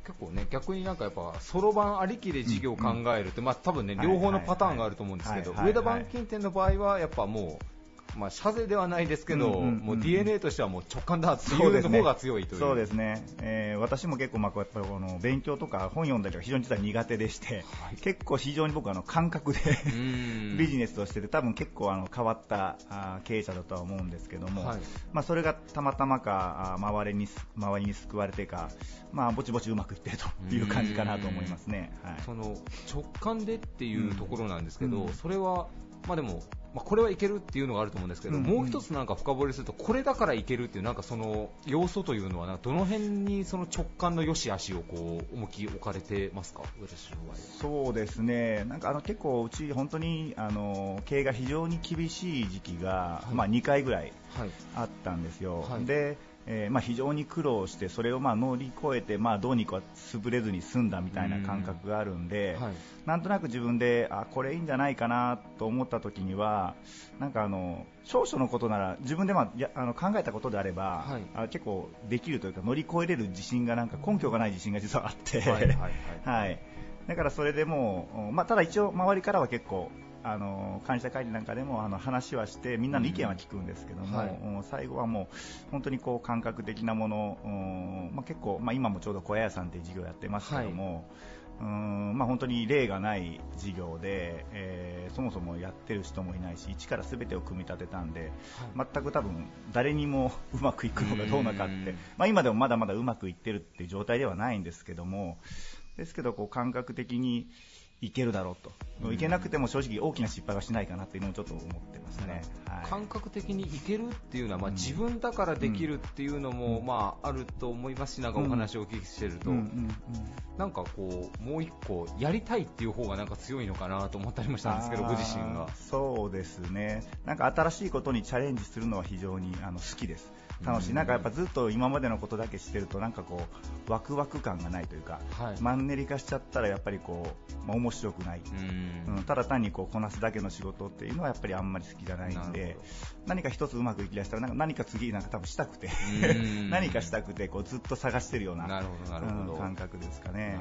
結構ね、逆になんかやっぱ、そろばんありきで事業を考えるって、まあ多分ね、はい両方のパターンがあると思うんですけど、上田板金店の場合は、やっぱもう、まあ、社税ではないですけど、うんうんうんもう DNA としてはもう直感だっていうそうですねの方が強いという。そうですね、えー私も結構まあこうやっぱりこの勉強とか本読んだりとか非常に実は苦手でして、結構非常に僕はあの感覚でうん。ビジネスとしてて多分結構あの変わったあー経営者だとは思うんですけども、はい。まあ、それがたまたまかあー周りにす周りに救われてか、まあ、ぼちぼちうまくいってるという感じかなと思いますね。はい。その直感でっていうところなんですけど、うん。それは、まあでも、まあ、これはいけるっていうのがあると思うんですけど、うんもう一つなんか深掘りすると、これだからいけるっていう、なんかその要素というのはな、どの辺にその直感の良し悪しをこう重き置かれてますか？そうですね、なんかあの結構、うち、本当にあの経営が非常に厳しい時期が、はい。まあ、2回ぐらい。あったんですよ、はい。でえーまあ、非常に苦労して、それをまあ乗り越えて、まあ、どうにか潰れずに済んだみたいな感覚があるんで、はい。なんとなく自分で、あこれいいんじゃないかなと思った時には、なんかあの少々のことなら、自分で、まあ、やあの考えたことであれば、はいあ結構できるというか、乗り越えれる自信が、なんか根拠がない自信が実はあって。はい [laughs] だからそれでもう、まあ、ただ一応、周りからは結構あの感謝会議なんかでもあの話はしてみんなの意見は聞くんですけども、はい。うん最後はもう本当にこう感覚的なもの、うんまあ、結構、まあ、今もちょうど小屋屋さんっていう事業やってますけども、うんまあ、本当に例がない事業で、えーそもそもやってる人もいないし一から全てを組み立てたんで、全く多分誰にも [laughs] うまくいくのかどうなのかっうん。て、まあ、今でもまだまだうまくいってるっていう状態ではないんですけどもですけどこう感覚的にいけるだろうと、うん。いけなくても正直大きな失敗はしないかなっていうのをちょっと思ってますね。はい。感覚的にいけるっていうのは、まあ、うん。自分だからできるっていうのも、うんまあ、あると思いますし、なんかお話をお聞きしてると、なんかこう、もう一個、やりたいっていう方がなんか強いのかなと思ったりもしたんですけど、ご自身が。そうですね、なんか新しいことにチャレンジするのは非常にあの好きです、楽しい、うん。なんかやっぱずっと今までのことだけしてると、なんかこう、ワクワク感がないというか、はい。マンネリ化しちゃったらやっぱりこう、まあ、面白くない、うん。うん。ただ単にこうこなすだけの仕事っていうのはやっぱりあんまり好きじゃないんで、何か一つうまくいきだしたら、なんか何か次、なんか多分したくてうん、[laughs] 何かしたくてこうずっと探してるような感覚ですかね。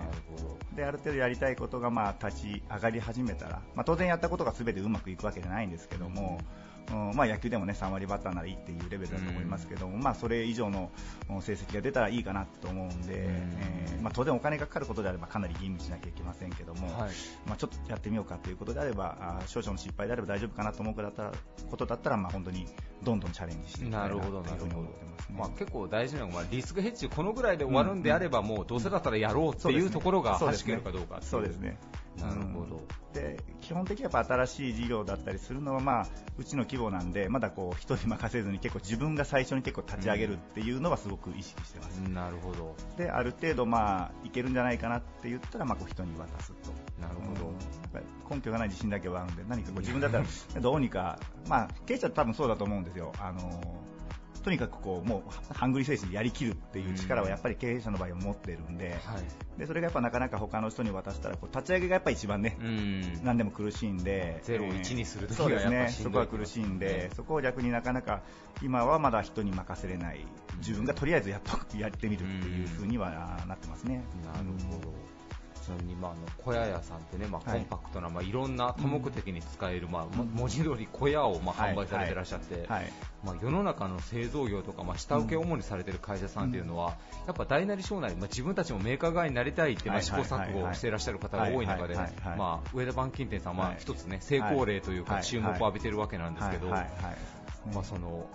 である程度やりたいことがまあ立ち上がり始めたら、まあ、当然やったことが全てうまくいくわけじゃないんですけども、うんまあ、野球でもね3割バッターならいいっていうレベルだと思いますけども、まあ、それ以上のうん成績が出たらいいかなと思うんで、えーまあ、当然お金がかかることであればかなり吟味しなきゃいけませんけども、はい。まあ、ちょっとやってみようかということであればあー少々の失敗であれば大丈夫かなと思うことだったらことだったらまあ本当にどんどんチャレンジしていきたなないるほど、というふうになるほど思ってます。ね。まあ、結構大事なのは、まあリスクヘッジ、このぐらいで終わるんであれば、もうどうせだったらやろうっていうところが、そうですね弾けるかどうかそうですね。なるほど。で基本的にやっぱ新しい事業だったりするのは、まあ、うちの規模なんでまだこう人に任せずに結構自分が最初に結構立ち上げるっていうのはすごく意識してます、なるほど。である程度、まあ、いけるんじゃないかなって言ったら、まあ、こう人に渡すと。なるほどうん根拠がない自信だけはあるんで何かこう自分だったら [laughs] どうにか、まあ、経営者多分そうだと思うんですよ。あのとにかくこうもうハングリー精神でやりきるっていう力はやっぱり経営者の場合は持ってるんで、はい。でそれがやっぱなかなか他の人に渡したらこう立ち上げがやっぱり一番ね、うん。何でも苦しいんで、ゼロを一にする時そうですがやっぱね、そこは苦しいんで、そこを逆になかなか今はまだ人に任せれない、自分がとりあえずやっとやってみるっていう風にはなってますね。なるほど。ちなみに、まあ、あの小屋屋さんってね、まあ、はい。コンパクトな、まあ、いろんな多目的に使える、まあ、ま文字通り小屋を、まあ、はい。販売されてらっしゃって、はい、まあ、世の中の製造業とか、まあ、下請けを主にされてる会社さんっていうのは、やっぱ大なり小なり、まあ、自分たちもメーカー側になりたいって、まあ、試行錯誤をしていらっしゃる方が多い中でまあ、上田板金店さんははい。一つね、成功例というか、はい。注目を浴びてるわけなんですけど、まあ、その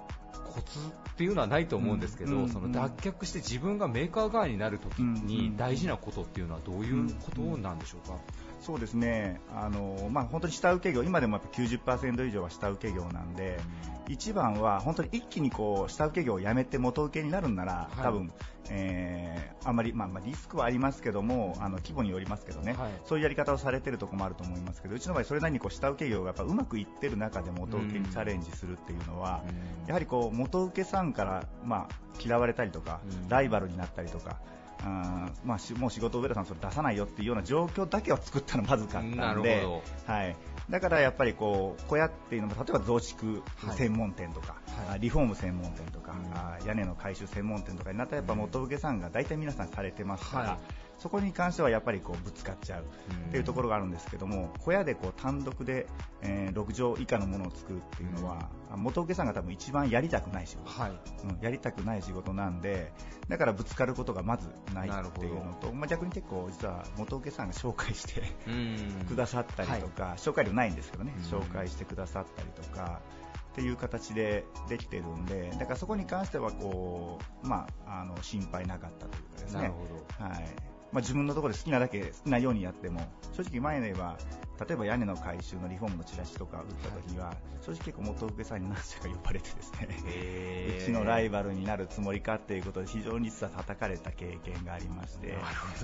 コツっていうのはないと思うんですけど、うんその脱却して自分がメーカー側になるときに大事なことっていうのはどういうことなんでしょうか？そうですね、あのまあ、本当に下請け業、今でもやっぱ90%以上は下請け業なんで、一番は本当に一気にこう下請け業をやめて元請けになるんなら、はい。多分、えーあんまり、まあ、まあリスクはありますけども、あの規模によりますけどね、はい。そういうやり方をされてるところもあると思いますけど、うちの場合、それなりにこう下請け業がやっぱうまくいってる中で元請けにチャレンジするっていうのは、やはりこう元請けさんから、まあ、嫌われたりとか、うん。ライバルになったりとか、あーまあ、しもう仕事を上田さんそれ出さないよっていうような状況だけを作ったのまずかったんでほ、はい、だからやっぱりこう小屋っていうのも例えば増築専門店とか、はい。あリフォーム専門店とか、うんあ屋根の改修専門店とかになったらやっぱ元請けさんが大体皆さんされてますから、はいそこに関してはやっぱりこうぶつかっちゃうっていうところがあるんですけども、小屋でこう単独で、えー6畳以下のものを作るっていうのは、元請けさんが多分一番やりたくない仕事、はい。うんやりたくない仕事なんで、だからぶつかることがまずないっていうのと、まあ、逆に結構実は元請けさんが紹介してうん。[laughs] くださったりとか、紹介料ないんですけどね、うん。紹介してくださったりとか。っていう形でできてるんで、だからそこに関してはこう、まあ、あの心配なかったというかですね、なるほはいまあ、自分のところで好きなだけ好きなようにやっても正直前では例えば屋根の改修のリフォームのチラシとか売った時は、正直結構元請けさんに何社か呼ばれてですね。うちのライバルになるつもりかっていうことで非常に実は叩かれた経験がありまして。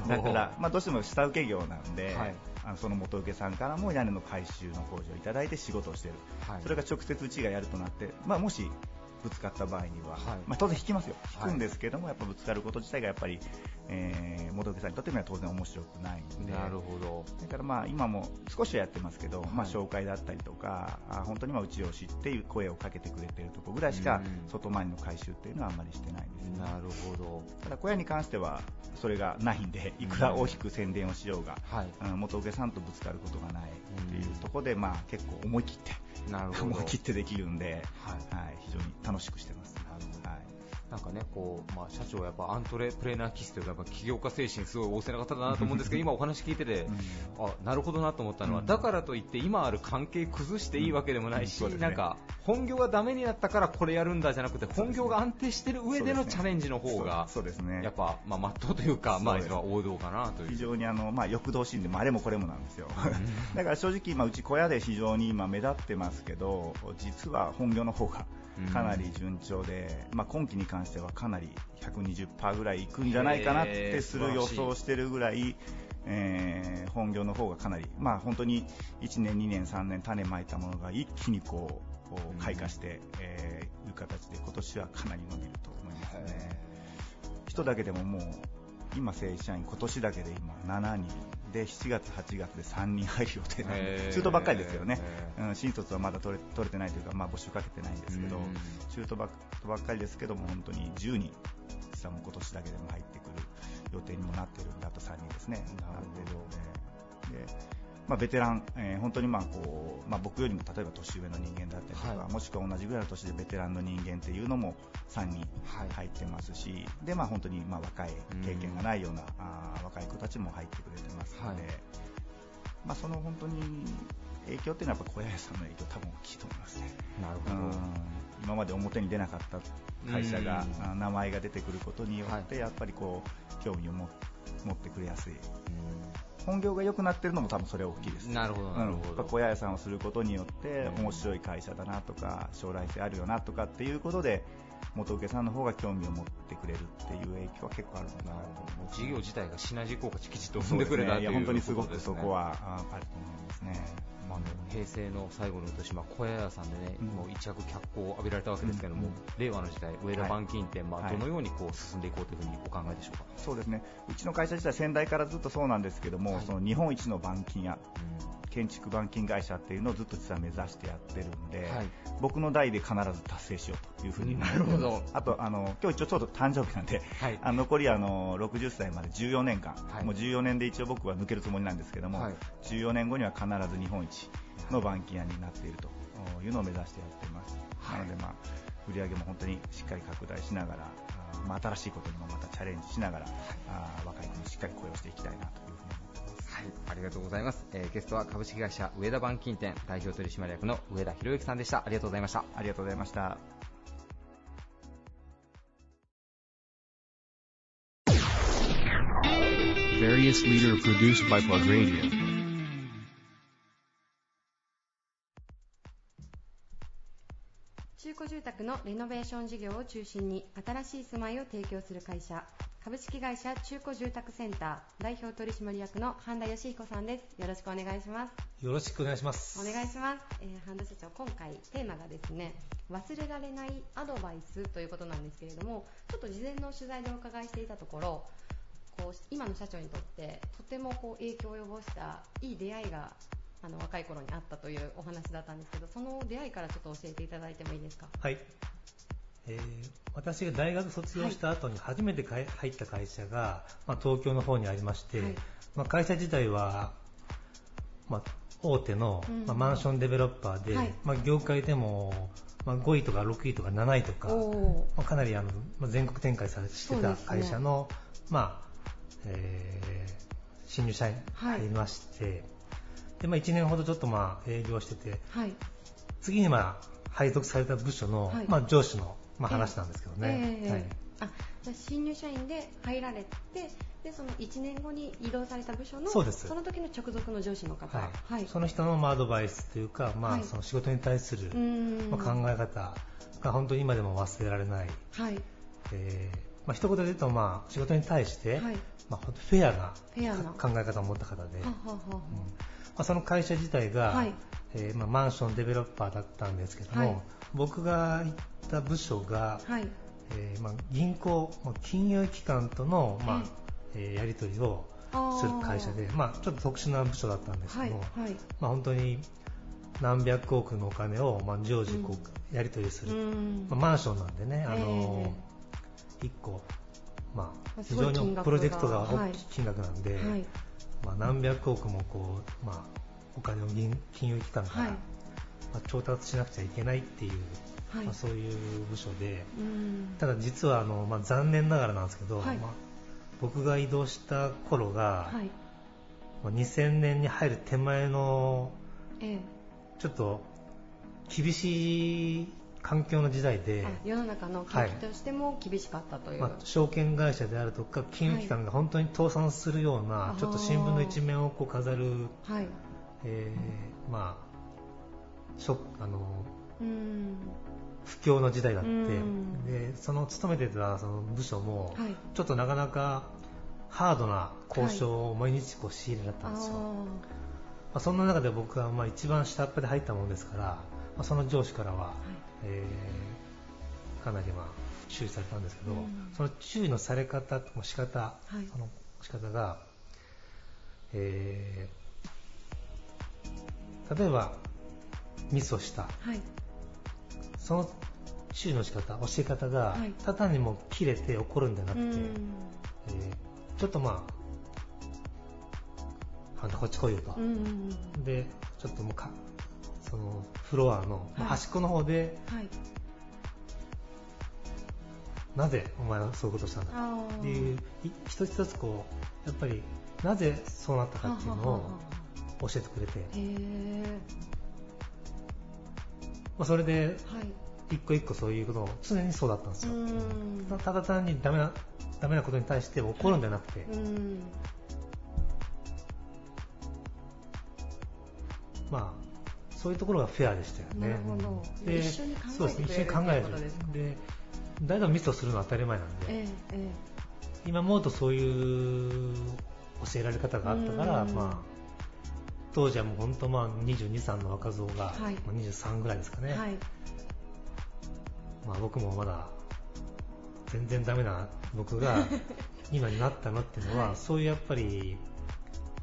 だから、まあ、どうしても下請け業なんで、はい。あのその元請けさんからも屋根の改修の工事をいただいて仕事をしている、はい。それが直接うちがやるとなって、まあ、もしぶつかった場合には、はい。まあ、当然引きますよ、はい。引くんですけども、やっぱぶつかること自体がやっぱり、えー元請けさんにとってみれば当然面白くないんで。なるほど。だからまあ今も少しはやってますけど、まあはい紹介だったりとか、あ本当にまあうちを知っていう声をかけてくれてるところぐらいしかうん。外回りの回収っていうのはあんまりしてないですね。なるほど。ただ小屋に関してはそれがないんでいくら大きく宣伝をしようが、はい。うん元請けさんとぶつかることがないっていうところで、まあ、結構思い切ってなるほど。[laughs] 思い切ってできるんで、はい。はい、非常に楽しくしてます。はいなんかね、こう、まあ、社長はやっぱアントレプレーナー気質というか、やっぱ起業家精神すごい旺盛な方だなと思うんですけど、[laughs] 今お話聞いてて、あ、なるほどなと思ったのは、うん。だからといって今ある関係崩していいわけでもないし、うん。ね。なんか、本業がダメになったからこれやるんだじゃなくて、本業が安定してる上でのチャレンジの方が、そうですね。やっぱ、まあ、まっとうというか、まあ、王道かなという。非常にあの、まあ、欲動心でもあれもこれもなんですよ、[laughs] だから正直、今、うち小屋で非常に今目立ってますけど、実は本業の方がかなり順調で、まあ、今期に関してはかなり120%ぐらいいくんじゃないかなってする予想をしてるぐらい、えー本業の方がかなり、まあ、本当に1年、2年、3年種まいたものが一気にこうこう開花して、えーいう形で今年はかなり伸びると思いますね。人だけでももう今正社員今年だけで今7人で7月8月で3人入る予定なんへでー。中途ばっかりですよね。へ、うん、新卒はまだ取れ取れてないというか、まあ、募集かけてないんですけどうん。中途ばっばっかりですけども本当に10人実はもう今年だけでも入ってくる予定にもなってるんだと3人ですね。なるのででまあ、ベテラン、えー本当にまあこう、まあ、僕よりも例えば年上の人間だったりとか、はい。もしくは同じぐらいの年でベテランの人間っていうのも3人はい。入ってますし、でまあ、本当にまあ若い経験がないような、あー若い子たちも入ってくれてますので、はい。まあ、その本当に影響っていうのはやっぱ小屋さんの影響多分大きいと思いますね。なるほど。うん。今まで表に出なかった会社が名前が出てくることによって、はやっぱりこう興味を持持ってくれやすい本業が良くなってるのも多分それ大きいですなるほど、なるほど。うん小屋屋さんをすることによって面白い会社だなとか将来性あるよなとかっていうことで元請けさんの方が興味を持ってくれるっていう影響は結構あるのかなと思事業自体がシナジー効果きちっと踏んでくれたといういや本当にすごくそこはああると思いますね。まああの平成の最後の年、まあ、小屋屋さんでね、うん。もう一躍脚光を浴びられたわけですけども、うん。令和の時代、上田板金店、まあ、はい。どのようにこう進んでいこうというふうにお考えでしょうか？そうですね。うちの会社自体先代からずっとそうなんですけども、はい。その日本一の板金屋建築板金会社っていうのをずっと実は目指してやってるんで、はい。僕の代で必ず達成しようというふうになるほど。あとあの今日一応ちょうど誕生日なんで、はい。あの残りあの60歳まで14年間、はい。もう14年で一応僕は抜けるつもりなんですけども、はい。14年後には必ず日本一の板金屋になっているというのを目指してやっています、はい。なので、まあ、売り上げも本当にしっかり拡大しながら、まあ、新しいことにもまたチャレンジしながら、あー若い子にしっかり雇用していきたいなというありがとうございます。えーゲストは株式会社上田板金店代表取締役の上田博之さんでした。ありがとうございました。ありがとうございました。中古住宅のレノベーション事業を中心に新しい住まいを提供する会社株式会社中古住宅センター代表取締役の半田義彦さんですよろしくお願いしますよろしくお願いします。お願いします、えー半田社長今回テーマがですね忘れられないアドバイスということなんですけれどもちょっと事前の取材でお伺いしていたところこう今の社長にとってとてもこう影響を及ぼしたいい出会いがあの若い頃にあったというお話だったんですけどその出会いからちょっと教えていただいてもいいですか？はい。えー私が大学卒業した後に初めて入った会社が、まあ、東京の方にありまして、はい。まあ、会社自体は、まあ、大手の、うん。まあ、マンションデベロッパーで、はい。まあ、業界でも、まあ、5位とか6位とか7位とか、おまあ、かなりあの、まあ、全国展開されてた会社の、まあえー新入社員はい。入りまして、でまあ、1年ほどちょっとまあ営業しててはい。次にまあ配属された部署の、はい。まあ、上司の、まあ、話なんですけどね、ええはい。あじゃあ新入社員で入られてでその1年後に移動された部署のそうです。の時の直属の上司の方。はい。はい。その人のまあアドバイスというか、まあ、はい。その仕事に対する、まあ、考え方が本当に今でも忘れられない、はい。えーまあ一言で言うと、まあ、仕事に対して、はい。まあ、フェアなフェアな。考え方を持った方で、はははうん。まあ、その会社自体が、はいえーまあ、マンションデベロッパーだったんですけども、はい。僕が行った部署が、はい。えーまあ、銀行、まあ金融機関との、まあえーやり取りをする会社で、まあ、ちょっと特殊な部署だったんですはいけども、はいまあ、本当に何百億のお金を、まあ、常時こううやり取りすうる、まあ、マンションなんでね、あのえ1個ままあ、非常にプロジェクトがはい大きい。金額なんで、はい。まあ、何百億もこう、まあ、お金を銀金融機関から、はい。まあ、調達しなくちゃいけないっていう、はい。まあ、そういう部署で、うん。ただ実はあの、まあ、残念ながらなんですけど、はい。まあ、僕が移動した頃が、はい。まあ2000年に入る手前のええ。ちょっと厳しい環境の時代で、あ世の中の景気としても厳しかったという、まあ、証券会社であるとか金融機関が本当に倒産するような、はいちょっと新聞の一面をこう飾る、はいえーまあ、ショックあのうん。不況の時代だって、うん。でその勤めてたその部署も、はい。ちょっとなかなかハードな交渉を毎日こう仕入れだったんですよ、まあ、そんな中で僕はまあ一番下っ端で入ったものですから、まあ、その上司からは、えーかなりまあ注意されたんですけど、うん。その注意のされ方も仕方、はい。その仕方が、えー例えばミスをした。はい。その注意の仕方教え方が、はい。ただにもう切れて怒るんじゃなくて、うん。えーちょっとまああんたこっち来いよと、うんでちょっともうかそのフロアのまあ端っこの方で、はい。なぜお前はそういうことをしたんだ？っていうい一つ一つこうやっぱりなぜそうなったかっていうのを教えてくれて、へえまあ、それではい。一個一個そういうことを常にそうだったんですよ、うん。たただ単にダメなダメなことに対して怒るんじゃなくて、うん。まあそういうところがフェアでしたよね。なるほど。で一緒に考えてそうですね。一緒に考えるで誰でもミスをするのは当たり前なんで、えええ。今思うとそういう教えられ方があったから、うん。まあ、当時はもう本当まあ22、3の若造が、はい。まあ23ぐらいですかね、えはい。まあ、僕もまだ全然ダメな僕が [laughs] 今になったのっていうのは、はい。そういうやっぱり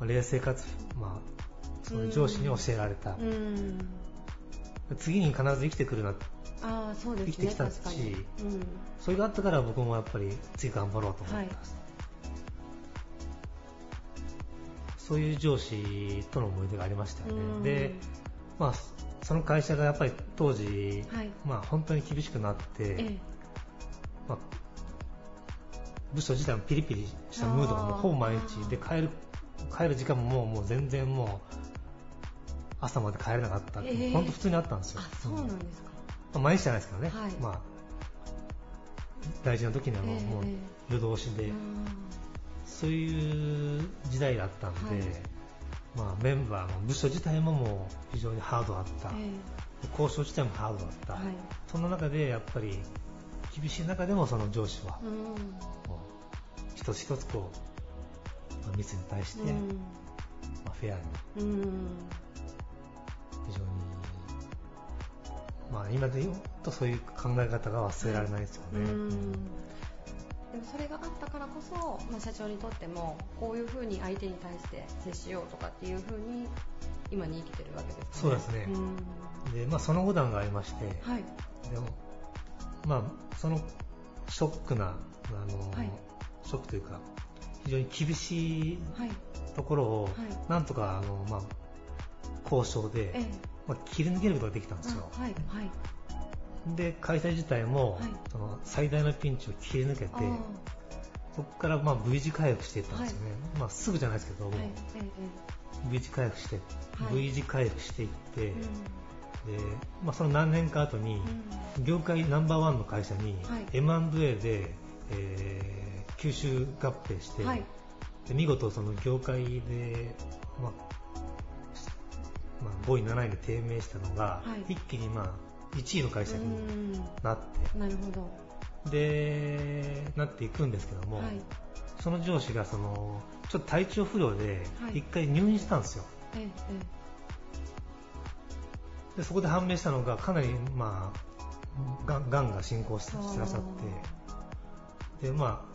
まあ冷静かつ、まあ、そういう上司に教えられた、うん。次に必ず生きてくるなああそうですね。生きてきたしうん。それがあったから僕もやっぱり次頑張ろうと思ってます、そういう上司との思い出がありましたようん。ねで、まあ、その会社がやっぱり当時、はい。まあ、本当に厳しくなって、ええ。まあ、部署自体もピリピリしたムードがもうほぼ毎日。で帰る帰る時間ももうもう全然もう朝まで帰れなかったって、ええ。本当普通にあったんですよ。あそうなんですか。まあ毎日じゃないですけどね、はい。まあ、大事な時にはもう,、ええ。もう夜通しで、うんそういう時代だったんで、はい。まあ、メンバーも部署自体ももう非常にハードだった、え交渉自体もハードだった、えはい。その中でやっぱり厳しい中でもその上司は、うん。一つ一つこう、まあミスに対して、うん。まあ、フェアにうん。非常に、まあ、今で言うとそういう考え方が忘れられないですよね。うんでもそれがあったからこそ、まあ、社長にとってもこういうふうに相手に対して接しようとかっていうふうに今に生きてるわけですね。そうですね。うん。で、まあ、その後段がありまして、はい。でも、まあ、そのショックな、あの、はい。ショックというか、非常に厳しいはい。ところを、はい。なんとか、あの、まあ、交渉で、ええ。まあ、切り抜けることができたんですよ。あはい。はいで、会社自体も、はい。その最大のピンチを切り抜けてそこからまあ V 字回復していったんですよね。まあ、すぐじゃないですけども、はい。ええ V 字回復して、はい。V 字回復していって、えで、まあ、その何年か後に、うん。業界ナンバーワンの会社にはい。M&A で、えー吸収合併して、で見事その業界で、まあまあ、5位、7位で低迷したのが、はい。一気にまあ1位の会社にうん。なって、なるほど。でなっていくんですけども、はい。その上司がそのちょっと体調不良ではい。一回入院したんですよ。えええでそこで判明したのがかなり、まあ、がんがんが進行ししてらっしゃって。で、まあ、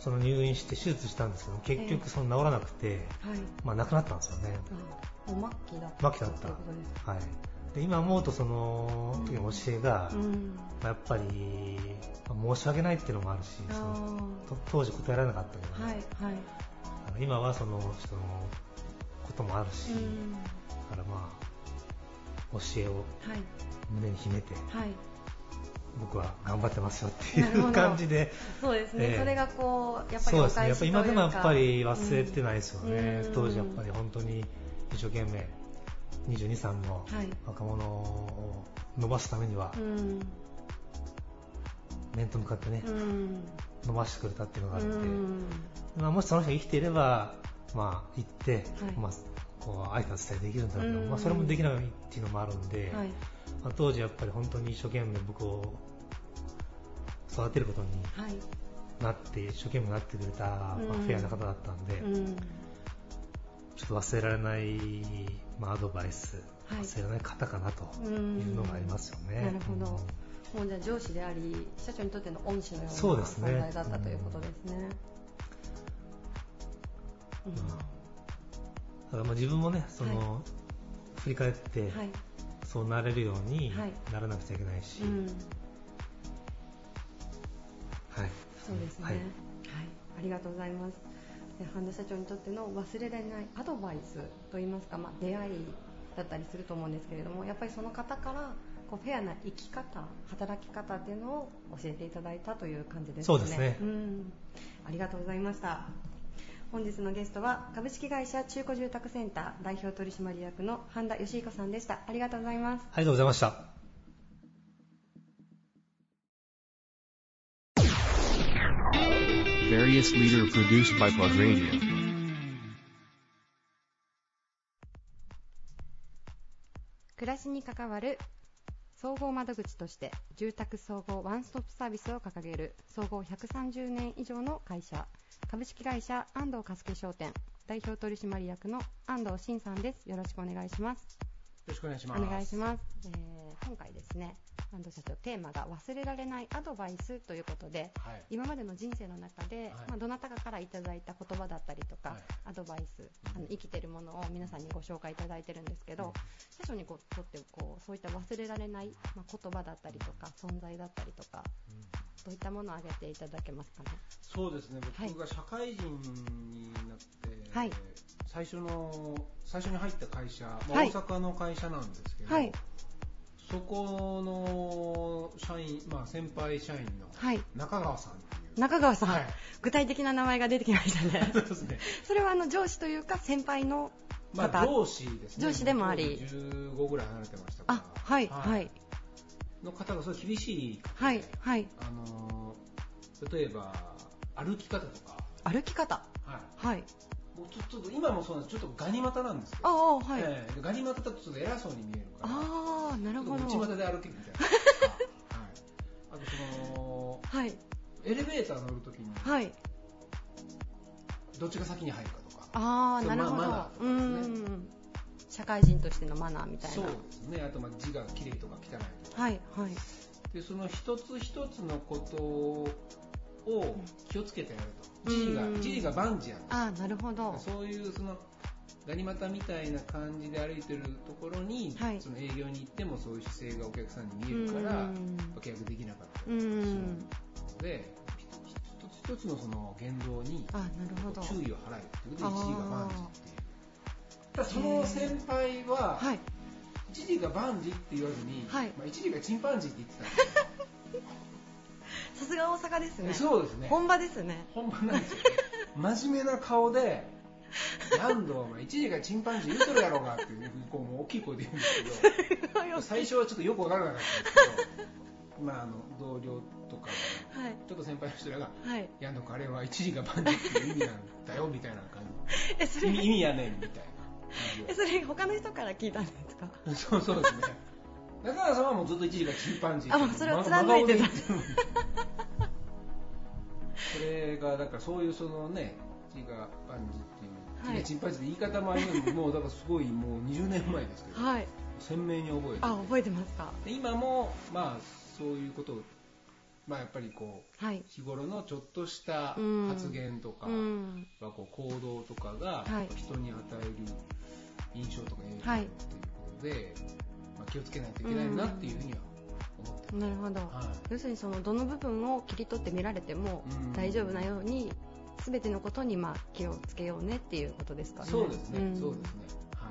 その入院して手術したんですけど結え局その治らなくて、えはい。まあ、亡くなったんですよね。う末期だった末期だった。はい、で今思うとその時の教えが、うん。まあやっぱり、まあ申し訳ないっていうのもあるしそのと当時答えられなかったけどね、はいはい。今はその人のこともあるし、うん。だからまあ教えをはい。胸に秘めてはい。僕は頑張ってますよっていう感じでそうですね、ええ。それがこうやっぱりそうですね。やっぱ今でもやっぱり忘れてないですよね、うん。当時やっぱり本当に一生懸命22、3のはい。若者を伸ばすためにはうん。面と向かってね、うん。伸ばしてくれたっていうのがあって、うん。まあ、もしその人が生きていれば、まあ、行って、はい。まあ、こう愛と伝えできるんだけど、うん。まあ、それもできないっていうのもあるんで、はい。まあ、当時やっぱり本当に一生懸命僕を育てることにはいなって一生懸命なってくれた、まあうんフェアな方だったんで、うんちょっと忘れられない、まあ、アドバイス、はい。忘れられない方かなというのがありますよね。なるほど。うん。もうじゃあ上司であり社長にとっての恩師のような存在だったということですね。うん。だからまあ自分もねその、は振り返って、はい。そうなれるようにはい。ならなくちゃいけないし、うん。はい、そうですね、ははいい、ありがとうございます。で半田社長にとっての忘れられないアドバイスといいますか、まあ、出会いだったりすると思うんですけれども、やっぱりその方からこうフェアな生き方、働き方っていうのを教えていただいたという感じですね。そうですねん、ありがとうございました。本日のゲストは株式会社中古住宅センター代表取締役の半田義彦さんでした。ありがとうございます。ありがとうございました。Various leader produced by Plug Radio. 暮らしに関わる総合窓口として住宅総合ワンストップサービスを掲げる総合130年以上の会社株式会社安藤加助商店代表取締役の安藤真さんですよろしくお願いしますろしくお願いしおます。願いします、えー今回ですね安藤社長テーマが忘れられないアドバイスということではい。今までの人生の中で、はい。まあ、どなたかからいただいた言葉だったりとか、はい。アドバイスあの生きてるものを皆さんにご紹介いただいてるんですけど、うん。社長にとってこうそういった忘れられない、まあ、言葉だったりとか存在だったりとかどういったものを挙げていただけますかね？そうですね、はい。僕が社会人になって、はい。最初の最初に入った会社、まあはい。大阪の会社なんですけど、はい。そこの社員、まあ、先輩社員のはい。中川さんっていう、中川さん、はい。具体的な名前が出てきましたね。[laughs] そうですね、それはあの上司というか先輩のまあ、方上司ですね、上司でもあり。15ぐらい離れてましたから、あはいはい。の方がすごい厳しい。方で、はいはい。あの例えば歩き方とか、歩き方。はい、はいちょっと今もそうなんです。ちょっとガニ股なんですけど、ああはい、ええ。でガニ股だとちょっと偉そうに見えるから、ああなるほど。ちょっと内股で歩けみたいな。[laughs] はい、あとそのはい。エレベーター乗るときにはい。どっちが先に入るかとか、ああなるほど。まマナーとうかですね。ん社会人としてのマナーみたいな。そうですね。あとまあ字が綺麗とか汚いとか、はいはい。でその一つ一つのことを気をつけてやると。一時がうん一時が万事やるああなるほど。そういうそのガニ股みたいな感じで歩いてるところに、はい。その営業に行ってもそういう姿勢がお客さんに見えるから、うん。契約できなかった。うりするんので、一つ一つのその言動に注意を払えっていうことで一時が万事っていう。ただその先輩は、はい。一時が万事って言わずに、はい。まあ、一時がチンパンジーって言ってたんですよ [laughs] さすが大阪ですね。そうですね。本場ですね。本番なんですよ。真面目な顔で「安藤お前一時がチンパンジー言うとるやろうが」っていうこうもう大きい声で言うんですけど最初はちょっとよくわからなかったんですけどまああの同僚とかはい。ちょっと先輩の人らがはい「安藤あれは一時が万事っていう意味なんだよ」みたいな感 [laughs] えそじ意味れ意味やねんみたいなえそれ他の人から聞いたんですか？そうそうですね中川さんはもうずっと一時がチンパンジーあもうそれを貫いてたそれがだからそういうそのね一時が万事っていう、はいチンパンジーって言い方もありますけどもうだからすごいもう20年前ですけど、はい。鮮明に覚えててあ覚えてますか？で今もまあそういうことをまあやっぱりこうはい。日頃のちょっとしたうん発言とか、うこう行動とかがはい。人に与える印象とか影響はいっていうことで、まあ、気をつけないといけないなっていうふうには思って。なるほど、はい。要するにそのどの部分を切り取って見られてもうん。大丈夫なように全てのことにまあ気をつけようねっていうことですかね。そうですね、ん。そうですね。は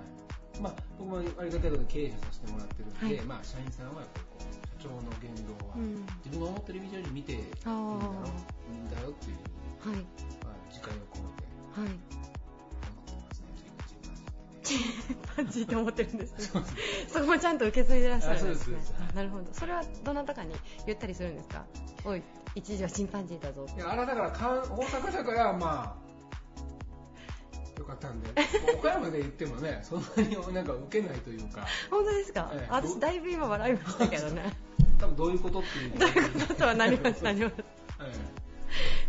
い。まあ、僕もありがたいことに経営者させてもらってるんで、はい。まあ、社員さんはやっぱりこう、社長の言動は、うん。自分が思ってる以上に見ていいんだろあう、いいんだよっていう、あはい。まあ、自戒を込めて。はいパンジーって思ってるんですね。そこもちゃんと受け継いでらっしゃるんですね。なるほど。それはどなたかに言ったりするんですか？おい一時はチンパンジーだぞ。いや、あれだから、大阪だから、まあ、よかったんで、[laughs] 岡山で言ってもね、そんなになんか受けないというか、本当ですか、ええ。私だいぶ今笑いましたけどね。[laughs] 多分どういうことっていう。どういうこととはなりますなりますえ。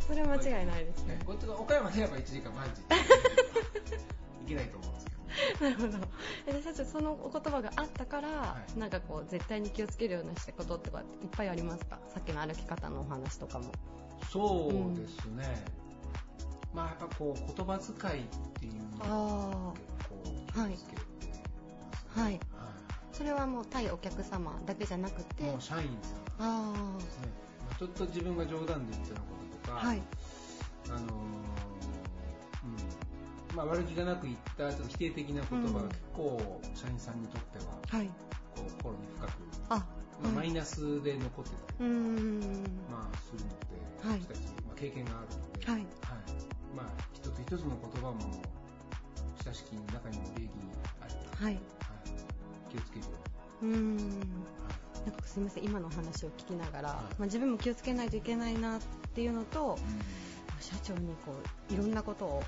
それは間違いないですね。えね岡山でやっぱ1時間毎日 [laughs] いけないと思うんです。[laughs] なるほど。えで社長そのお言葉があったから、はい。なんかこう絶対に気をつけるようなしたこととかいっぱいありますかさっきの歩き方のお話とかも。そうですね、まあやっぱこう言葉遣いっていうのをあ結構気をつけてますね。はい。はそれはもう対お客様だけじゃなくて、いもう社員さんあですね、まあ、ちょっと自分が冗談で言ったようなこととあ、か、はい、あのーうんまあ、悪気がなく言ったちょっと否定的な言葉が結構社員さんにとってははい。こう心に深く、あ、まあ、マはい。イナスで残ってた。り、うーん、まあ、するので、はい。私たち、まあ、経験があるので、はい。まあ、一つ一つの言葉も親しき中にも礼儀あり、はい。はい、気をつけるように、はい。なんかすみません、今のお話を聞きながら、はい。まあ、自分も気をつけないといけないなっていうのと、社長にこういろんなことを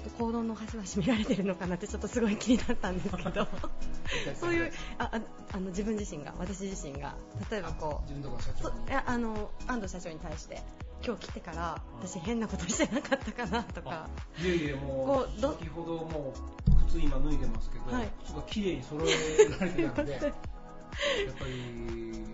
行動の端々見られてるのかなってちょっとすごい気になったんですけど。[laughs] そういうあああの自分自身が私自身が例えばこ自分とこの社うあの安藤社長に対して今日来てから私変なことしてなかったかなとか。いやいやもこう先ほどもう靴今脱いでますけど、はい。靴が綺麗に揃えられてたので [laughs] やっぱりいい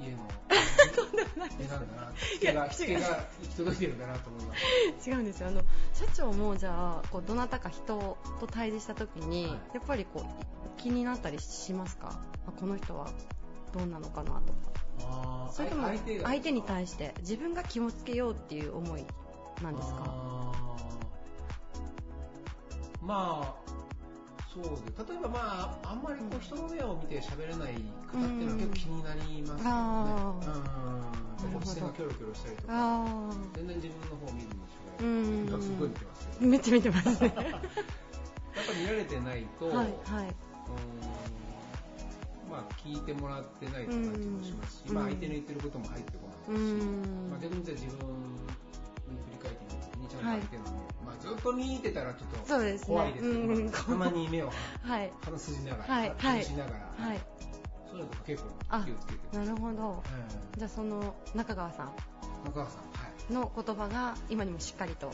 家の [laughs] 値段だな引けが引けが行き届いてるんだなと思います違うんですよあの社長もじゃあこうどなたか人と対峙した時に、はいやっぱりこう気になったりしますかあこの人はどうなのかなとかそれとも相手が相手に対して自分が気をつけようっていう思いなんですかまあそうで例えばまああんまりこう人の目を見て喋れない方っていうのは結構気になりますよね。うん。視線がキョロキョロしたりとか。あ全然自分の方を見るのう違んう今すごい見てますけあどめっちゃ見てますね。[laughs] やっぱ見られてないと、はいはい、うーん。まあ聞いてもらってないと感じもしますし、うん。まあ相手の言ってることも入ってこうないし、ん。まあ、逆にじゃあ自分に振り返ってみた時にちゃんと相手の目、まあずっと見てたらちょっとそうですね。怖いですけど、うんまあたまに目をはい。鼻筋ながら、はいながら、はい。そういうのとか結構あ気をつけて。なるほど。えじゃあその中川さえ中川さん、の言葉が今にもしっかりと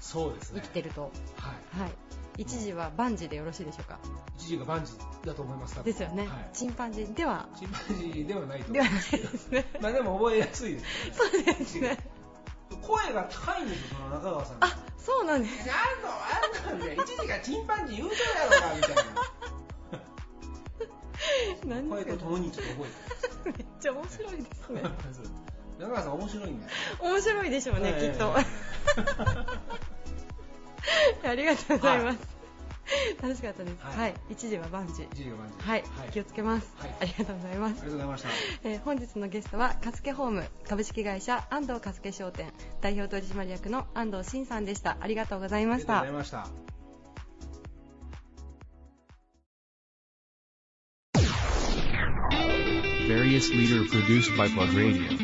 そうですね。生きてると、はい。はい。一時は万事でよろしいでしょうか？一時が万事だと思います。ですよね、はい。チンパンジーでは。チンパンジーではないと思います。けど。です。ねまあでも覚えやすいですよ。ね。そうですね。声が高いんですよ、その中川さん。あそうなんですあんの、あんのみたいな。一時がチンパンジー言うとるやろか、みたいな。[laughs] 何声とともにちょっと覚めっちゃ面白いですね [laughs] えて。中川さん面白いんだよ。面白いでしょうね、ええきっと [laughs] ありがとうございます、[laughs] 楽しかったですは、はいい一時は万事一時が万事。はい、はい。気をつけます、はいありがとうございますありがとうございました。えー本日のゲストはカスケホーム株式会社安藤カスケ商店代表取締役の安藤真さんでしたありがとうございましありがとうたございました。Various leader produced by Plug Radio.